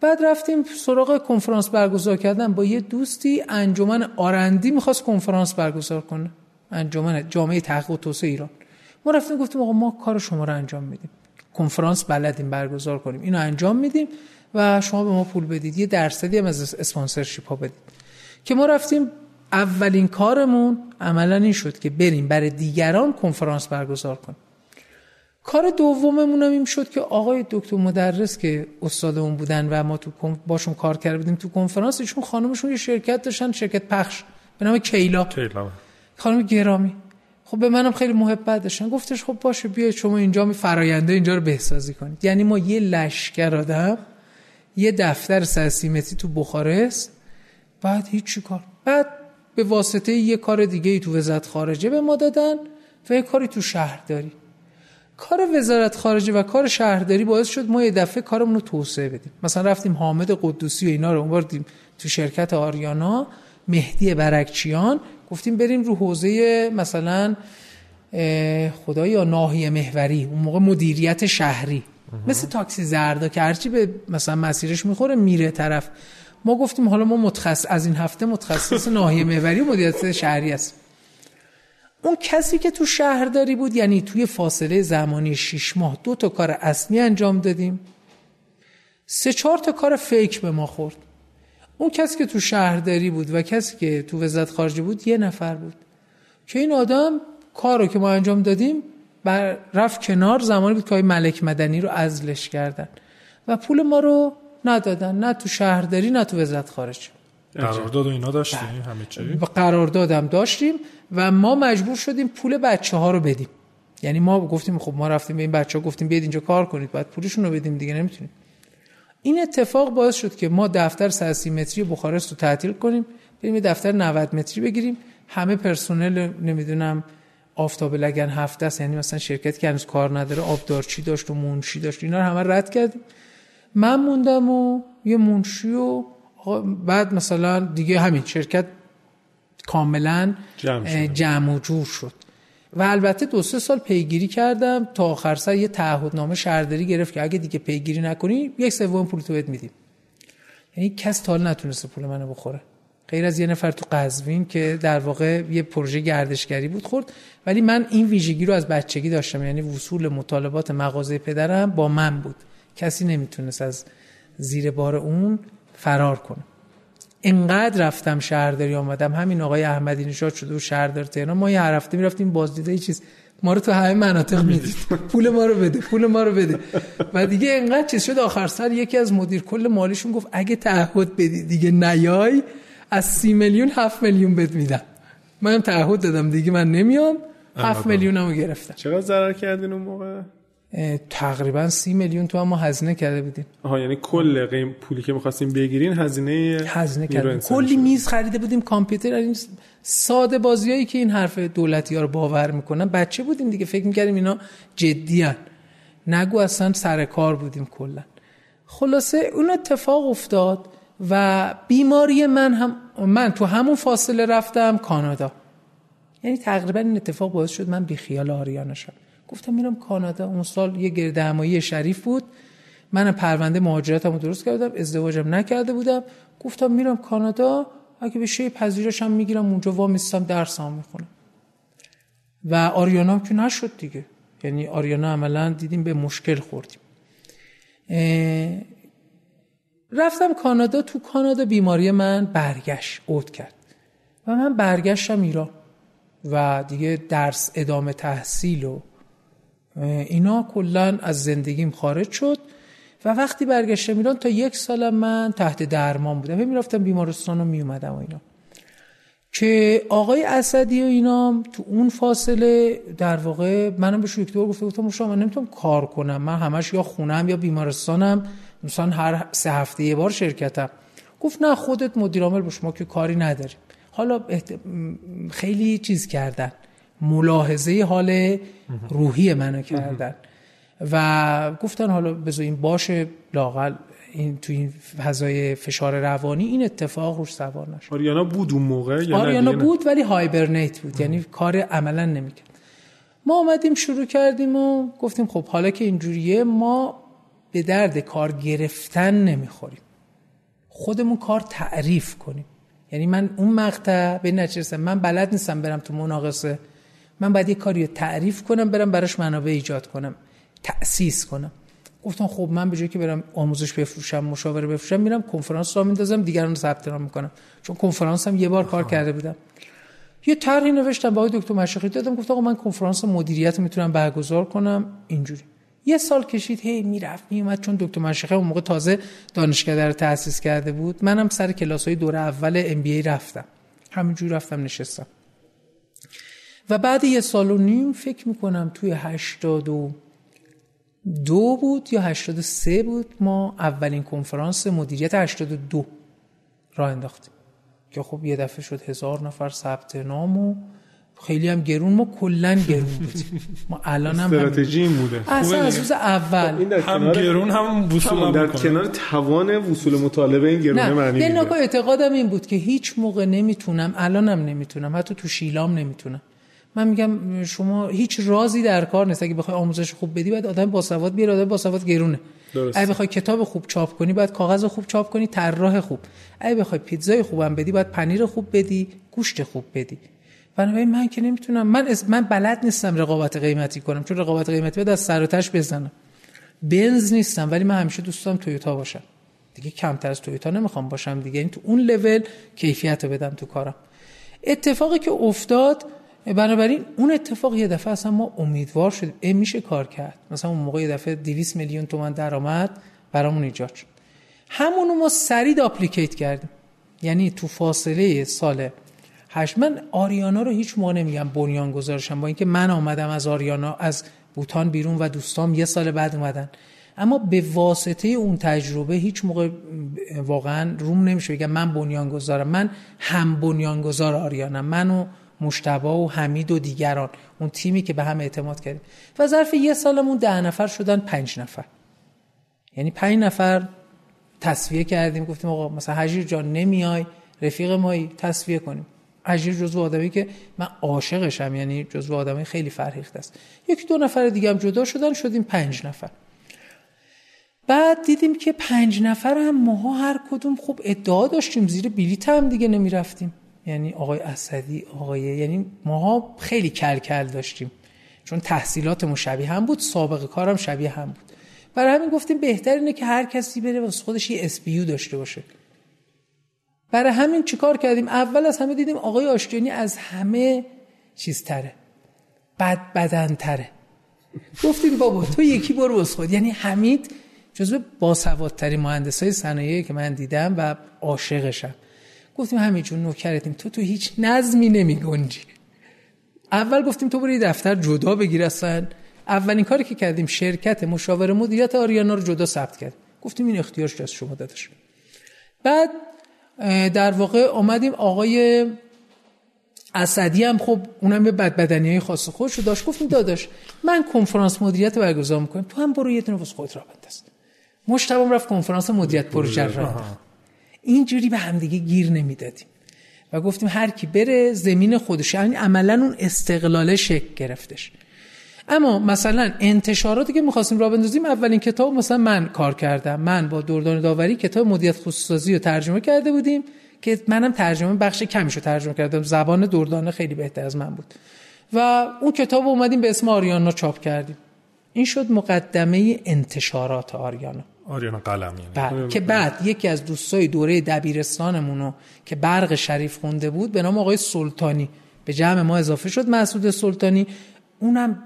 بعد رفتیم سراغ کنفرانس برگزار کردن. با یه دوستی انجمن آرندی می‌خواست کنفرانس برگزار کنه. انجمن جامعه تحقیق و توسعه ایران. ما رفتیم گفتیم آقا ما کار شما رو انجام میدیم. کنفرانس بلدیم برگزار کنیم. اینو انجام میدیم و شما به ما پول بدید. یه درصدی هم از اسپانسرشیپ ها بدید. که ما رفتیم اولین کارمون عملا این شد که بریم برای دیگران کنفرانس برگزار کنیم. کار دوممون هم این شد که آقای دکتر مدرس که استادمون بودن و ما تو باشون کار کرده بودیم تو کنفرانس ایشون خانمشون یه شرکت داشتن شرکت پخش. به نام کیلا. کیلا. خانم گرامی. خب به منم خیلی محبت داشتن. گفتش خب باشه بیا شما اینجا می فراینده اینجا رو بهسازی کنید. یعنی ما یه لشکر آدم یه دفتر سرسیمتی تو بخارست بعد هیچ کار بعد به واسطه یه کار دیگه ای تو وزارت خارجه به ما دادن و یه کاری تو شهرداری. کار وزارت خارجه و کار شهرداری باعث شد ما یه دفعه کارمون رو توسعه بدیم. مثلا رفتیم حامد قدوسی و اینا رو اونوردیم تو شرکت آریانا مهدی برکچیان گفتیم بریم رو حوزه مثلا خدای یا ناحیه محوری اون موقع مدیریت شهری. مثل تاکسی زردا که هرچی به مثلا مسیرش می‌خوره میره طرف. ما گفتیم حالا ما متخصص از این هفته متخصص ناحیه محوری و مدیریت شهری است اون کسی که تو شهرداری بود یعنی توی فاصله زمانی 6 ماه دو تا کار اصلی انجام دادیم. سه چهار تا کار فیک به ما خورد. اون کسی که تو شهرداری بود و کسی که تو وزارت خارجه بود یه نفر بود. که این آدم کار رو که ما انجام دادیم بر رفت کنار زمانی بود که های ملک مدنی رو ازلش کردن. و پول ما رو ندادن نه تو شهرداری نه تو وزارت خارجه. قرارداد و اینا داشتیم همه چی؟ قراردادم داشتیم و ما مجبور شدیم پول بچه ها رو بدیم. یعنی ما گفتیم خب ما رفتیم به این بچه ها گفتیم بیاید اینجا کار کنید بعد پولشون رو بدیم دیگه نمی‌تونیم. این اتفاق باعث شد که ما دفتر 130 متری بخارست رو تعطیل کنیم بریم دفتر 90 متری بگیریم. همه پرسنل نمی‌دونم آفتاب لگن هفته است یعنی مثلا شرکت که هنوز کار نداره آبدارچی داشت و منشی داشت اینا رو همه رد کردیم. من موندم و یه منشی و بعد مثلا دیگه همین شرکت کاملا جمع, و جور شد. و البته دو سه سال پیگیری کردم. تا آخر سر یه تعهدنامه شهرداری گرفت که اگه دیگه پیگیری نکنی یک سوم پول تو بهت میدیم. یعنی کس تا نتونسته پول منو بخوره. غیر از یه نفر تو قزوین که در واقع یه پروژه گردشگری بود خورد. ولی من این ویژگی رو از بچگی داشتم. یعنی وصول مطالبات مغازه پدرم با من بود. کسی نمی‌تونست از زیر بار اون فرار کنه. انقدر رفتم شهرداری آمدم. همین آقای احمدی نژاد شده و شهردار تهران. ما یه هر هفته می‌رفتیم بازدیده چیز. ما رو تو همه مناطق می‌دید. پول ما رو بده پول ما رو بده. و دیگه انقدر چیز شد. آخر سر یکی از مدیر کل مالیشون گفت اگه تعهد بدی دیگه نیای از سی میلیون هفت میلیون بد میدم. منم تعهد دادم. دیگه من نمیام. هفت میلیون رو گرفتم. چقدر ضرر کردین اون موقع؟ تقریبا سی میلیون تو ما هزینه کرده بودیم. آها یعنی کل قیم پولی که می‌خواستیم بگیرین هزینه هزینه کردیم. کلی میز خریده بودیم کامپیوتر. این ساده بازیایی که این حرف دولتی ها رو باور می‌کنن. بچه بودیم دیگه فکر می‌کردیم اینا جدی هن. نگو اصلا سر کار بودیم کلا. خلاصه اون اتفاق افتاد و بیماری من هم من تو همون فاصله رفتم کانادا. یعنی تقریبا این اتفاق باعث شد من بیخیال آریانا شدم گفتم میرم کانادا. اون سال یه گرد شریف بود. من پرونده مهاجرتمو درست کردم ازدواجم نکرده بودم. گفتم میرم کانادا اگه به شی پذیرشم می‌گیرم اونجا وا میستم درسام می‌خونم. و آریانا که نشد دیگه. یعنی آریانا عملا دیدیم به مشکل خوردیم. رفتم کانادا. تو کانادا بیماری من برگشت اوت کرد. و من برگشتم ایران. و دیگه درس ادامه تحصیل و اینا کلا از زندگیم خارج شد و وقتی برگشتم ایران تا یک سال من تحت درمان بودم. می‌رفتم بیمارستان و میومدم و اینا. که آقای اسدی و اینا تو اون فاصله در واقع منم به دکتر گفته گفتم شما من نمی‌تونم کار کنم من همش یا خونم یا بیمارستانم مثلا هر سه هفته یه بار شرکتم. گفت نه خودت مدیر عامل باش ما که کاری نداریم. حالا خیلی چیز کردن. ملاحظه حال روحی منو کردن. و گفتن حالا بذار این باشه لاقل این تو این فضای فشار روانی این اتفاق روش سوار نشه. آریانا بود اون موقع آریانا بود ولی هایبرنیت بود. یعنی کار عملا نمی‌کرد. ما آمدیم شروع کردیم و گفتیم خب حالا که اینجوریه ما به درد کار گرفتن نمی‌خوریم. خودمون کار تعریف کنیم. یعنی من اون مقطع به نچرسم من بلد نیستم برم تو مناقصه. من باید یه کاری رو تعریف کنم برم براش منابع ایجاد کنم تأسیس کنم. گفتم خب من به جایی که برم آموزش بفروشم مشاوره بفروشم میرم کنفرانس را میندازم دیگران ثبت نام می‌کنم. چون کنفرانس هم یه بار کار کرده بودم. یه طرحی نوشتم با دکتر مشرقی. دادم گفتم آقا من کنفرانس مدیریت می‌تونم برگزار کنم. اینجوری. یه سال کشید هی می‌رفت میومد چون دکتر مشرقی اون موقع تازه دانشکده رو تأسیس کرده بود. منم سر کلاس های دوره اول ام بی ای رفتم. همینجوری رفتم نشستم. و بعد یه سال و نیم فکر می‌کنم توی هشتاد و دو بود یا هشتاد سه بود ما اولین کنفرانس مدیریت هشتاد دو را انداختیم. که خب یه دفعه شد هزار نفر ثبت نام و خیلی هم گرون. ما کلا گرون بودیم. ما الان هم استراتژی این بوده. اصلا از روز اول. هم گرون هم وصول در کنار توان وصول مطالبه این گرونه معنی یه اعتقادم این بود که هیچ موقع نمی‌تونم الانم نمی‌تونم حتی تو شیلام نمی‌تونم. من میگم شما هیچ رازی در کار نیست. اگه بخوای آموزش خوب بدی باید آدم باسواد بیاره آدم باسواد گرونه. درست. اگه بخوای کتاب خوب چاپ کنی باید کاغذ خوب چاپ کنی طراح خوب. اگه بخوای پیتزای خوبم بدی باید پنیر خوب بدی گوشت خوب بدی. بنابراین من که نمی‌تونم من من بلد نیستم رقابت قیمتی کنم چون رقابت قیمتی باید از سر و تش بزنم. بنز نیستم ولی من همیشه دوست دارم تویوتا باشم. دیگه کمتر از تویوتا نمی‌خوام باشم دیگه. این تو اون لول کیفیت رو بدم تو کارم. اتفاقی که افتاد بنابراین اون اتفاق یه دفعه اصلا ما امیدوار شدیم. این میشه کار کرد. مثلا اون موقع یه دفعه 200 میلیون تومان درآمد برامون ایجاد شد. همونو ما سریع اپلیکیت کردیم. یعنی تو فاصله سال هشت. من آریانا رو هیچ موقع نمیگم بنیان گذارشم با اینکه من آمدم از آریانا از بوتان بیرون و دوستام یه سال بعد اومدن. اما به واسطه اون تجربه هیچ موقع واقعا روم نمیشه بگم من بنیان گذارم من هم بنیان گذار آریانم. منو مشتبا و حمید و دیگران. اون تیمی که به هم اعتماد کردیم. و ظرف یه سالمون ده نفر شدن پنج نفر. یعنی پنج نفر تصویه کردیم. گفتیم آقا مثلا حجیر جان نمیای. رفیق مایی تصویه کنیم. حجیر جزو آدمی که من عاشقشم. یعنی جزو آدمی خیلی فرهیخته است. یکی دو نفر دیگه هم جدا شدن شدیم پنج نفر. بعد دیدیم که پنج نفر هم ماها هر کدوم خوب ادعا داشتیم. زیر بلیت هم دیگه نمی‌رفتیم. یعنی آقای اسدی آقای یعنی ماها خیلی کل کل داشتیم. چون تحصیلاتمون شبیه هم بود سابقه کارم شبیه هم بود. برای همین گفتیم بهتر اینه که هر کسی بره واسه خودش یه اسپیو داشته باشه. برای همین چیکار کردیم؟ اول از همه دیدیم آقای آشتیانی از همه چیز تره بد بدن تره گفتیم بابا تو یکی برو واسه خود. یعنی حمید جزو باسوادترین مهندسای صنایعی که من دیدم و عاشقشم. گفتیم همینجون نوکرتیم. تو تو هیچ نظمی نمی گنجی اول گفتیم تو برو دفتر جدا بگیر اصلا. اولین کاری که کردیم شرکت مشاور مدیریت آریانا رو جدا ثبت کرد. گفتیم این اختیارش از شما داده شد. بعد در واقع آمدیم آقای اسدی هم خب اونم به بد بدنی های خاص خودش رو داشت. گفتیم داداش من کنفرانس مدیریت برگزار می‌کنم. تو هم برو یه دونه واسه خودت را بنداز مشتبه رفت کنفرانس مدیریت پروژه را اینجوری به همدیگه گیر نمی‌دادیم. و گفتیم هر کی بره زمین خودش یعنی عملا اون استقلاله شکل گرفتش. اما مثلا انتشاراتی که می‌خواستیم را بندازیم اولین کتاب مثلا من کار کردم. من با دردان داوری کتاب مدیریت خصوصی رو ترجمه کرده بودیم که منم ترجمه بخش کمیش رو ترجمه کردم. زبان دردانه خیلی بهتر از من بود. و اون کتاب اومدیم به اسم آریانا چاپ کردیم. این شد مقدمه انتشارات آریانا. آریانا قلم یعنی. که بعد یکی از دوستای دوره دبیرستانمونو که برق شریف خونده بود به نام آقای سلطانی. به جمع ما اضافه شد مسعود سلطانی. اونم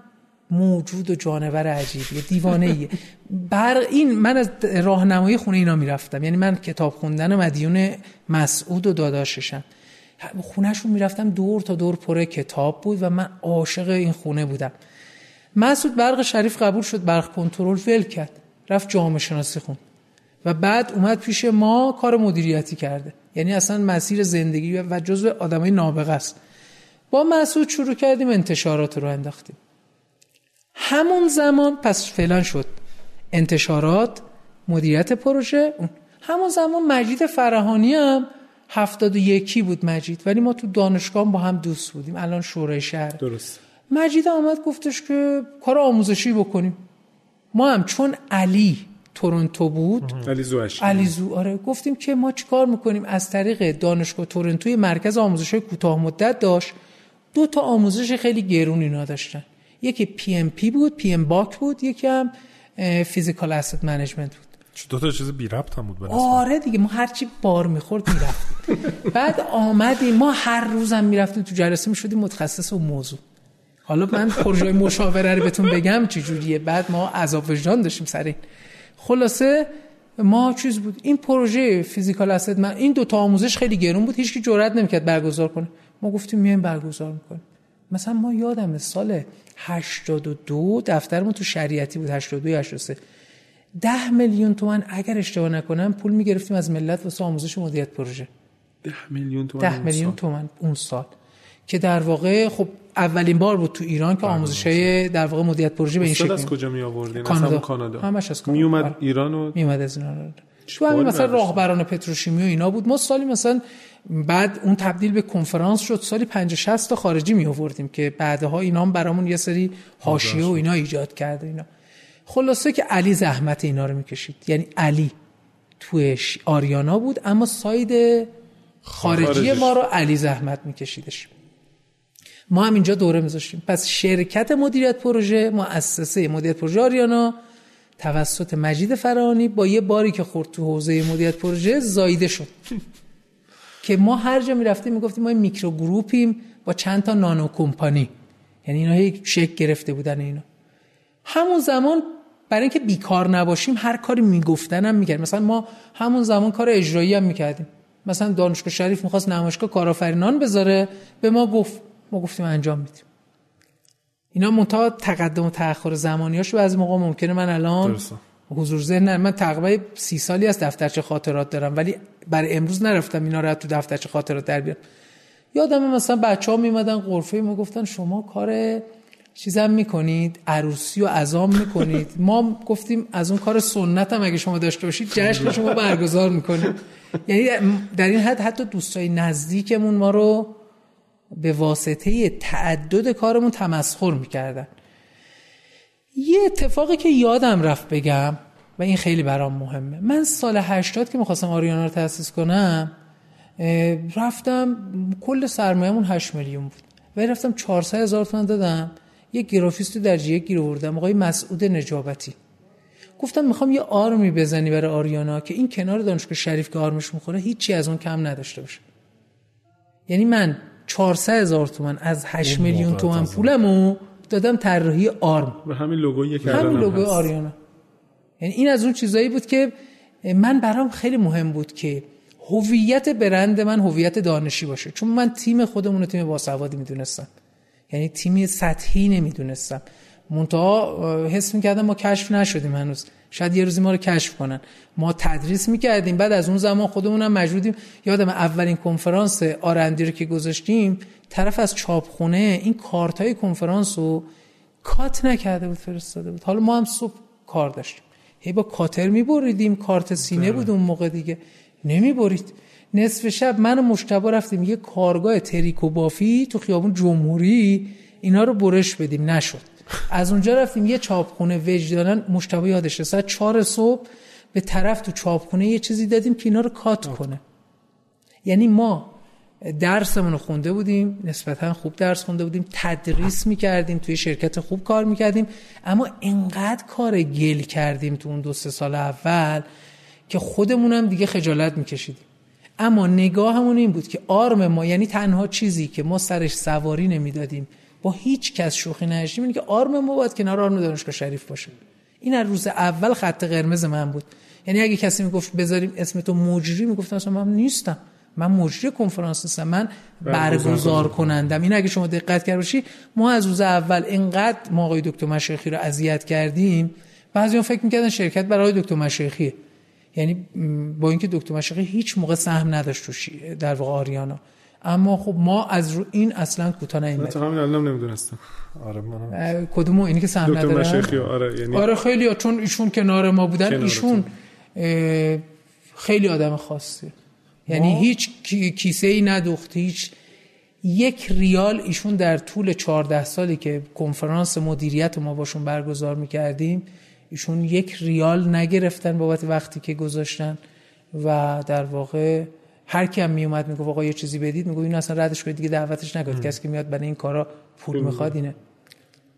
موجود و جانور عجیبیه دیوانه ایه بر این من از راهنمایی خونه اینا می‌رفتم. یعنی من کتاب خوندن مدیون مسعود و داداششم. خونهشون می‌رفتم دور تا دور پره کتاب بود و من عاشق این خونه بودم. مسعود برق شریف قبول شد برق کنترل ول کرد. رفت جامعه شناسی خون. و بعد اومد پیش ما کار مدیریتی کرده. یعنی اصلا مسیر زندگی و جزو آدمای نابغه است. با مسعود شروع کردیم انتشارات رو انداختیم. همون زمان پس فعلا شد. انتشارات مدیریت پروژه همون زمان مجید فرهانی هم هفتاد و یکی بود مجید. ولی ما تو دانشگاه با هم دوست بودیم. الان شورای شهر. درست. مجید آمد گفتش که کار آموزشی بکنیم. ما هم چون علی تورنتو بود علی زوش علی زو آره گفتیم که ما چیکار می‌کنیم؟ از طریق دانشگاه تورنتوی مرکز آموزش کوتاه مدت داشت. دو تا آموزش خیلی گرون اینا داشتن یکی PMP بود PMBOK بود یکی هم physical asset management بود. دو تا چیز بی ربط هم بود آره دیگه ما هرچی بار می‌خورد می‌رفتیم [laughs] بعد آمدیم ما هر روزم می‌رفتیم تو جلسه می‌شدیم متخصص موضوع. حالا من پروژه مشاوره رو بهتون بگم چه جوریه. بعد ما عذاب وجدان داشتیم سر این. خلاصه ما چیز بود؟ این پروژه فیزیکال اسید من این دو تا آموزش خیلی گرون بود. هیچکی جرئت نمی‌کرد برگزار کنه. ما گفتیم میایم برگزار می‌کنیم. مثلا ما یادم سال 82 دفترمون تو شریعتی بود 82 83 ده میلیون تومن اگر اشتباه نکنم پول می‌گرفتیم از ملت واسه آموزش مدیریت پروژه. ده میلیون تومن ده میلیون تومن اون سال. که در واقع خب اولین بار بود تو ایران که بله، آموزش های در واقع مدیریت پروژه به این شکل از کجا می آوردین کانادا کانادا. همش از کانادا. می اومد ایران و می اومد از ایران تو همین مثلا راهبران پتروشیمی و اینا بود. ما سالی مثلا بعد اون تبدیل به کنفرانس شد. سالی 50 60 تا خارجی می آوردیم که بعدها اینا هم برامون یه سری حاشیه و اینا ایجاد کرد اینا. خلاصه که علی زحمت اینا رو می‌کشید. یعنی علی توی آریانا بود اما ساید خارجی ما رو علی زحمت میکشیدش. ما هم اینجا دوره میذاشتیم. پس شرکت مدیریت پروژه مؤسسه مدیریت پروژه آریانا توسط مجید فرانی با یه باری که خورد تو حوزه مدیریت پروژه زایده شد. که ما هر جا می‌رفتیم می‌گفتیم ما میکرو گروپیم با چند تا نانو کمپانی. یعنی اینا یک شک گرفته بودن اینا. همون زمان برای اینکه بیکار نباشیم هر کاری می‌گفتن هم می‌کردیم. مثلا ما همون زمان کار اجرایی هم می‌کردیم. مثلا دانشگاه شریف می‌خواست نمایشگاه کارآفرینان بذاره به ما گفت ما گفتیم انجام میدیم. اینا منتها تقدم و تأخر زمانیاشو از موقع ممکنه من الان حضور ذهن من تقریبا سی سالی از دفترچه خاطرات دارم ولی برای امروز نرفتم اینا رو تو دفترچه خاطرات در بیارم. یادم مثلا بچه ها میمدن غرفه ما گفتن شما کار چیزم می‌کنید؟ عروسی و ازام می‌کنید؟ [laughs] ما گفتیم از اون کار سنت هم اگه شما داشته باشید جشن شما برگزار می‌کنید یعنی در این حد حتی دوستای نزدیکمون ما رو به واسطه تعدد کارمون تمسخر می‌کردن. یه اتفاقی که یادم رفت بگم و این خیلی برام مهمه. من سال 80 که می‌خواستم آریانا رو تأسیس کنم رفتم کل سرمایه‌مون 8 میلیون بود. و رفتم 400 هزار تومان دادم. یه گرافیست در جیه گیر آوردم آقای مسعود نجابتی. گفتم می‌خوام یه آرمی بزنی برای آریانا که این کنار دانشگاه شریف که آرمش می‌خوره هیچی از اون کم نداشته باشه. یعنی من 400 هزار تومن. از 8 میلیون تومن پولمو دادم طراحی آرم. و همین لوگویی که همین لوگو آریانا. یعنی این از اون چیزایی بود که من برام خیلی مهم بود که هویت برند من هویت دانشی باشه. چون من تیم خودمون رو تیم باسوادی می‌دونستم. یعنی تیمی سطحی نمی‌دونستم. منتها حس می‌کردم ما کشف نشدیم هنوز. شاید یه روزی ما رو کشف کنن. ما تدریس می‌کردیم. بعد از اون زمان خودمونم مجبوریم. یادم اولین کنفرانس آرندی رو که گذاشتیم طرف از چاپخونه این کارت های کنفرانس رو کات نکرده بود فرستاده بود. حالا ما هم صبح کار داشتیم. هی با کاتر میبریدیم. کارت سینه بود اون موقع دیگه. نمی‌برید. نصف شب من و مشتبه رفتیم یه کارگاه تریکو بافی تو خیابون جمهوری. اینا رو برش بدیم. نشد. از اونجا رفتیم یه چاپخونه وجدانن مشتبه یادشه. ساعت چهار صبح به طرف تو چاپخونه یه چیزی دادیم که اینا رو کات کنه. یعنی ما درسمون رو خونده بودیم نسبتا خوب درس خونده بودیم تدریس می‌کردیم توی شرکت خوب کار می‌کردیم. اما انقدر کار گل کردیم تو اون دو سه سال اول که خودمونم دیگه خجالت میکشیدیم. اما نگاهمون این بود که آرم ما یعنی تنها چیزی که ما سرش سواری نمی‌دادیم با هیچ کس شوخی اینه که آرم ما باید کنار آرم دانشگاه شریف باشه. این از روز اول خط قرمز من بود. یعنی اگه کسی می‌گفت بذاریم اسم تو مجری می‌گفتم اصلا من نیستم. من مجری کنفرانس نیستم من برگزار کنندم. این اگه شما دقت کرد باشی ما از روز اول اینقدر ما آقای دکتر مشایخی رو اذیت کردیم. بعضیان فکر می‌کردن شرکت برای دکتر مشایخیه. یعنی با اینکه دکتر مشایخی هیچ موقع سهم نداشت تو در واقع آریانا. اما خب ما از رو این اصلا کوتاه نمیدیم تا همین الان نمی‌دونستم. آره من کدومو اینی که سهم مشایخی آره یعنی آره خیلی ها. چون ایشون کنار ما بودن ایشون خیلی آدم خاصی. یعنی هیچ کیسه ای ندوخت هیچ یک ریال ایشون در طول 14 سالی که کنفرانس مدیریت ما باشون برگزار می‌کردیم ایشون یک ریال نگرفتن بابت وقتی که گذاشتن و در واقع هر کی هم میومد می‌گفت آقا یه چیزی بدید میگه این اصلا ردش کنید دیگه دعوتش نکنید. کسی که میاد برای این کارا پول می‌خواد اینه.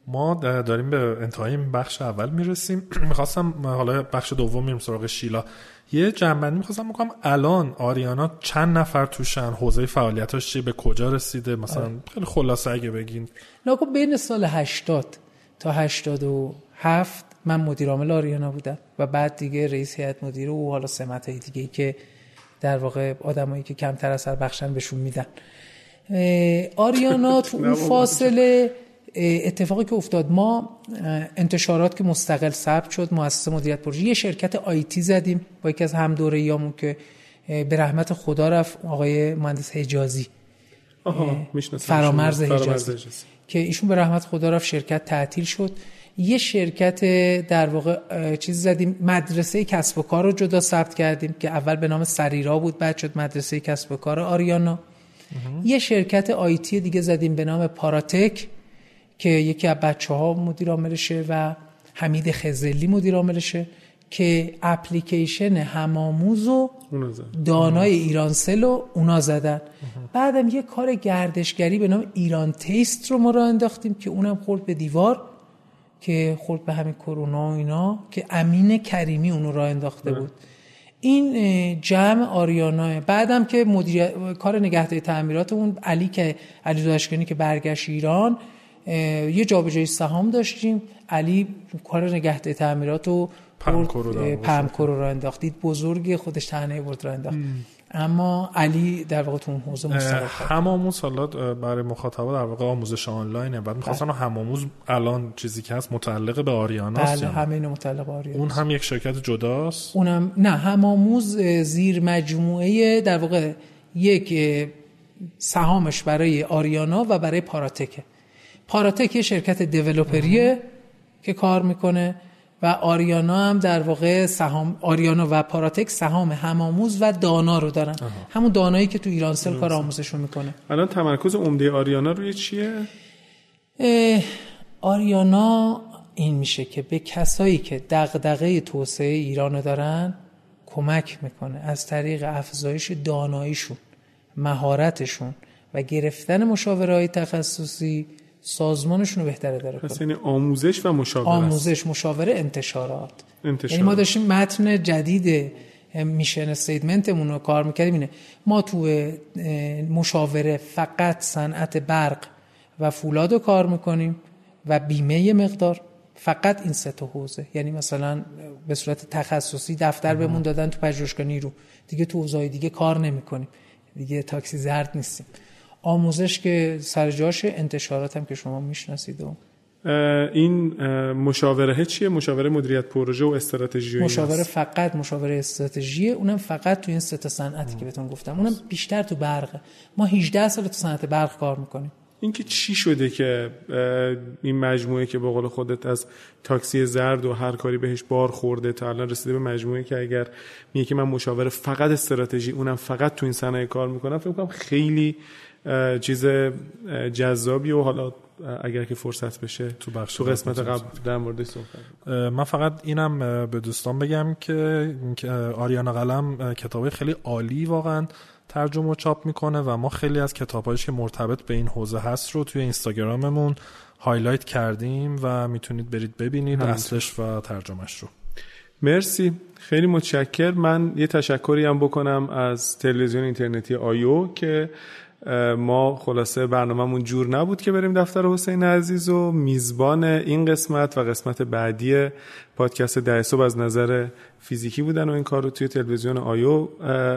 ما داریم به انتهای بخش اول می‌رسیم. [clears throat] می‌خواستم حالا بخش دوم میریم سراغ شیلا. یه جنبندی می‌خواستم بکنم. الان آریانا چند نفر توشن؟ حوزه فعالیتاش چی به کجا رسیده؟ مثلا آه. خیلی خلاصه اگه بگین. ناگو بین سال 80 تا 87 من مدیر عامل آریانا بودم و بعد دیگه رئیس هیئت مدیره و حالا سمت های دیگه که در واقع آدمایی که کمتر اثر بخشن بهشون میدن. آریانا [laughs] تو اون فاصله اتفاقی که افتاد ما انتشارات که مستقل ثبت شد مؤسسه مدیریت پروژه یه شرکت آیتی زدیم با یکی از هم دوره یامون که به رحمت خدا رفت آقای مهندس حجازی. فرامرز حجازی. که ایشون به رحمت خدا رفت شرکت تعطیل شد. یه شرکت در واقع چیز زدیم مدرسه کسب و کار رو جدا ثبت کردیم که اول به نام سریرا بود بعد شد مدرسه کسب و کار آریانا. یه شرکت آیتی دیگه زدیم به نام پاراتک که یکی از بچه ها مدیر عاملشه و حمید خزلی مدیر عاملشه که اپلیکیشن هماموز و دانای ایرانسل رو اونا زدن. بعدم یه کار گردشگری به نام ایران تیست رو ما را انداختیم که اونم خورد به دیوار. که خورد به همین کرونا و اینا که امین کریمی اونو را انداخته بود. این جمع آریانا بعدم که مدیر کار نگهداری تعمیرات اون علی که علی داشکنی که برگشت ایران یه جابجایی سهام داشتیم. علی کار نگهداری تعمیرات و پمکرو رو انداختید بزرگی خودش تنهی برد رو انداخت. اما علی در واقع تو اون حوزه مستقل هماموز حالا برای مخاطبا در واقع آموزش آنلاینه. بعد می‌خواستن بله. هماموز الان چیزی که هست متعلق به آریانا بله همین متعلق به آریانا اون هم یک شرکت جداست؟ اونم نه هماموز زیر مجموعه در واقع یک سهامش برای آریانا و برای پاراتکه پاراتک یه شرکت دیولپریه که کار می‌کنه. و آریانا هم در واقع سهام آریانا و پاراتک سهام همآموز و دانا رو دارن. همون دانایی که تو ایرانسل کار آموزش رو می‌کنه. الان تمرکز عمده آریانا روی چیه؟ آریانا این میشه که به کسایی که دغدغه توسعه ایران دارن کمک می‌کنه. از طریق افزایش داناییشون مهارتشون و گرفتن مشاوره تخصصی سازمانشون رو بهتره داره پس یعنی آموزش و مشاوره آموزش مشاوره انتشارات. انتشارات. یعنی ما داشتیم متن جدید میشن استیتمنتمون رو کار می‌کردیم. اینه ما تو مشاوره فقط صنعت برق و فولاد رو کار می‌کنیم و بیمه مقدار. فقط این سه تا حوزه. یعنی مثلا به صورت تخصصی دفتر بهمون دادن تو پژوهشگاه نیرو. دیگه تو حوزه‌های دیگه کار نمی‌کنیم. دیگه تاکسی زرد نیستیم. آموزش که سر جاش انتشارات هم که شما می‌شناسید و این مشاوره چیه؟ مشاوره مدیریت پروژه و استراتژی مشاوره فقط مشاوره استراتژی اونم فقط تو این سه تا صنعتی که بهتون گفتم. اونم بیشتر تو برقه ما 18 سال تو صنعت برق کار می‌کنیم. اینکه چی شده که این مجموعه که به قول خودت از تاکسی زرد و هر کاری بهش بار خورده تا الان رسیده به مجموعه که اگر میگه که من مشاوره فقط استراتژی اونم فقط تو این صنایع کار می‌کنم فکر کنم خیلی چیز جذابی و حالا اگر که فرصت بشه تو بخش تو قسمت قبل در مورد صحبت من فقط اینم به دوستان بگم که آریانا قلم کتابی خیلی عالی واقعا ترجمه و چاپ می‌کنه و ما خیلی از کتابهایش که مرتبط به این حوزه هست رو توی اینستاگراممون highlight کردیم و می‌تونید برید ببینید اصلش و ترجمهش رو. مرسی. خیلی متشکر. من یه تشکری هم بکنم از تلویزیون اینترنتی آیو که ما خلاصه برنامهمون جور نبود که بریم دفتر حسین عزیز و میزبان این قسمت و قسمت بعدی پادکست ده صبح از نظر فیزیکی بودن و این کار رو توی تلویزیون آیو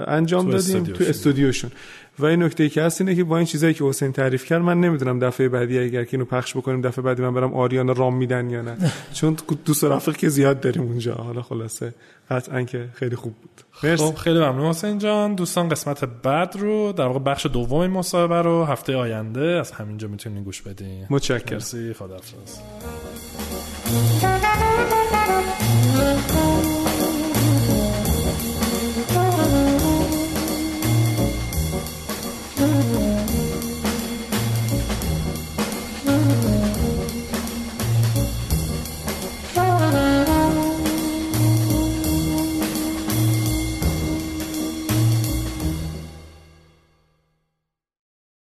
انجام دادیم تو استودیوشون. و این نکته که هست اینه که با این چیزایی که حسین تعریف کرد من نمی‌دونم دفعه بعدی اگر که اینو پخش بکنیم دفعه بعدی من برم آریانا رام میدن یا نه. [laughs] چون دوست رفیق که زیاد داریم اونجا. حالا خلاصه قطعا که خیلی خوب بود. مرسی. خب خیلی ممنون حسین جان. دوستان قسمت بعد رو در واقع بخش دوم این مصاحبه رو هفته آینده از همینجا می‌تونین گوش بدین. متشکرم. خداحافظ.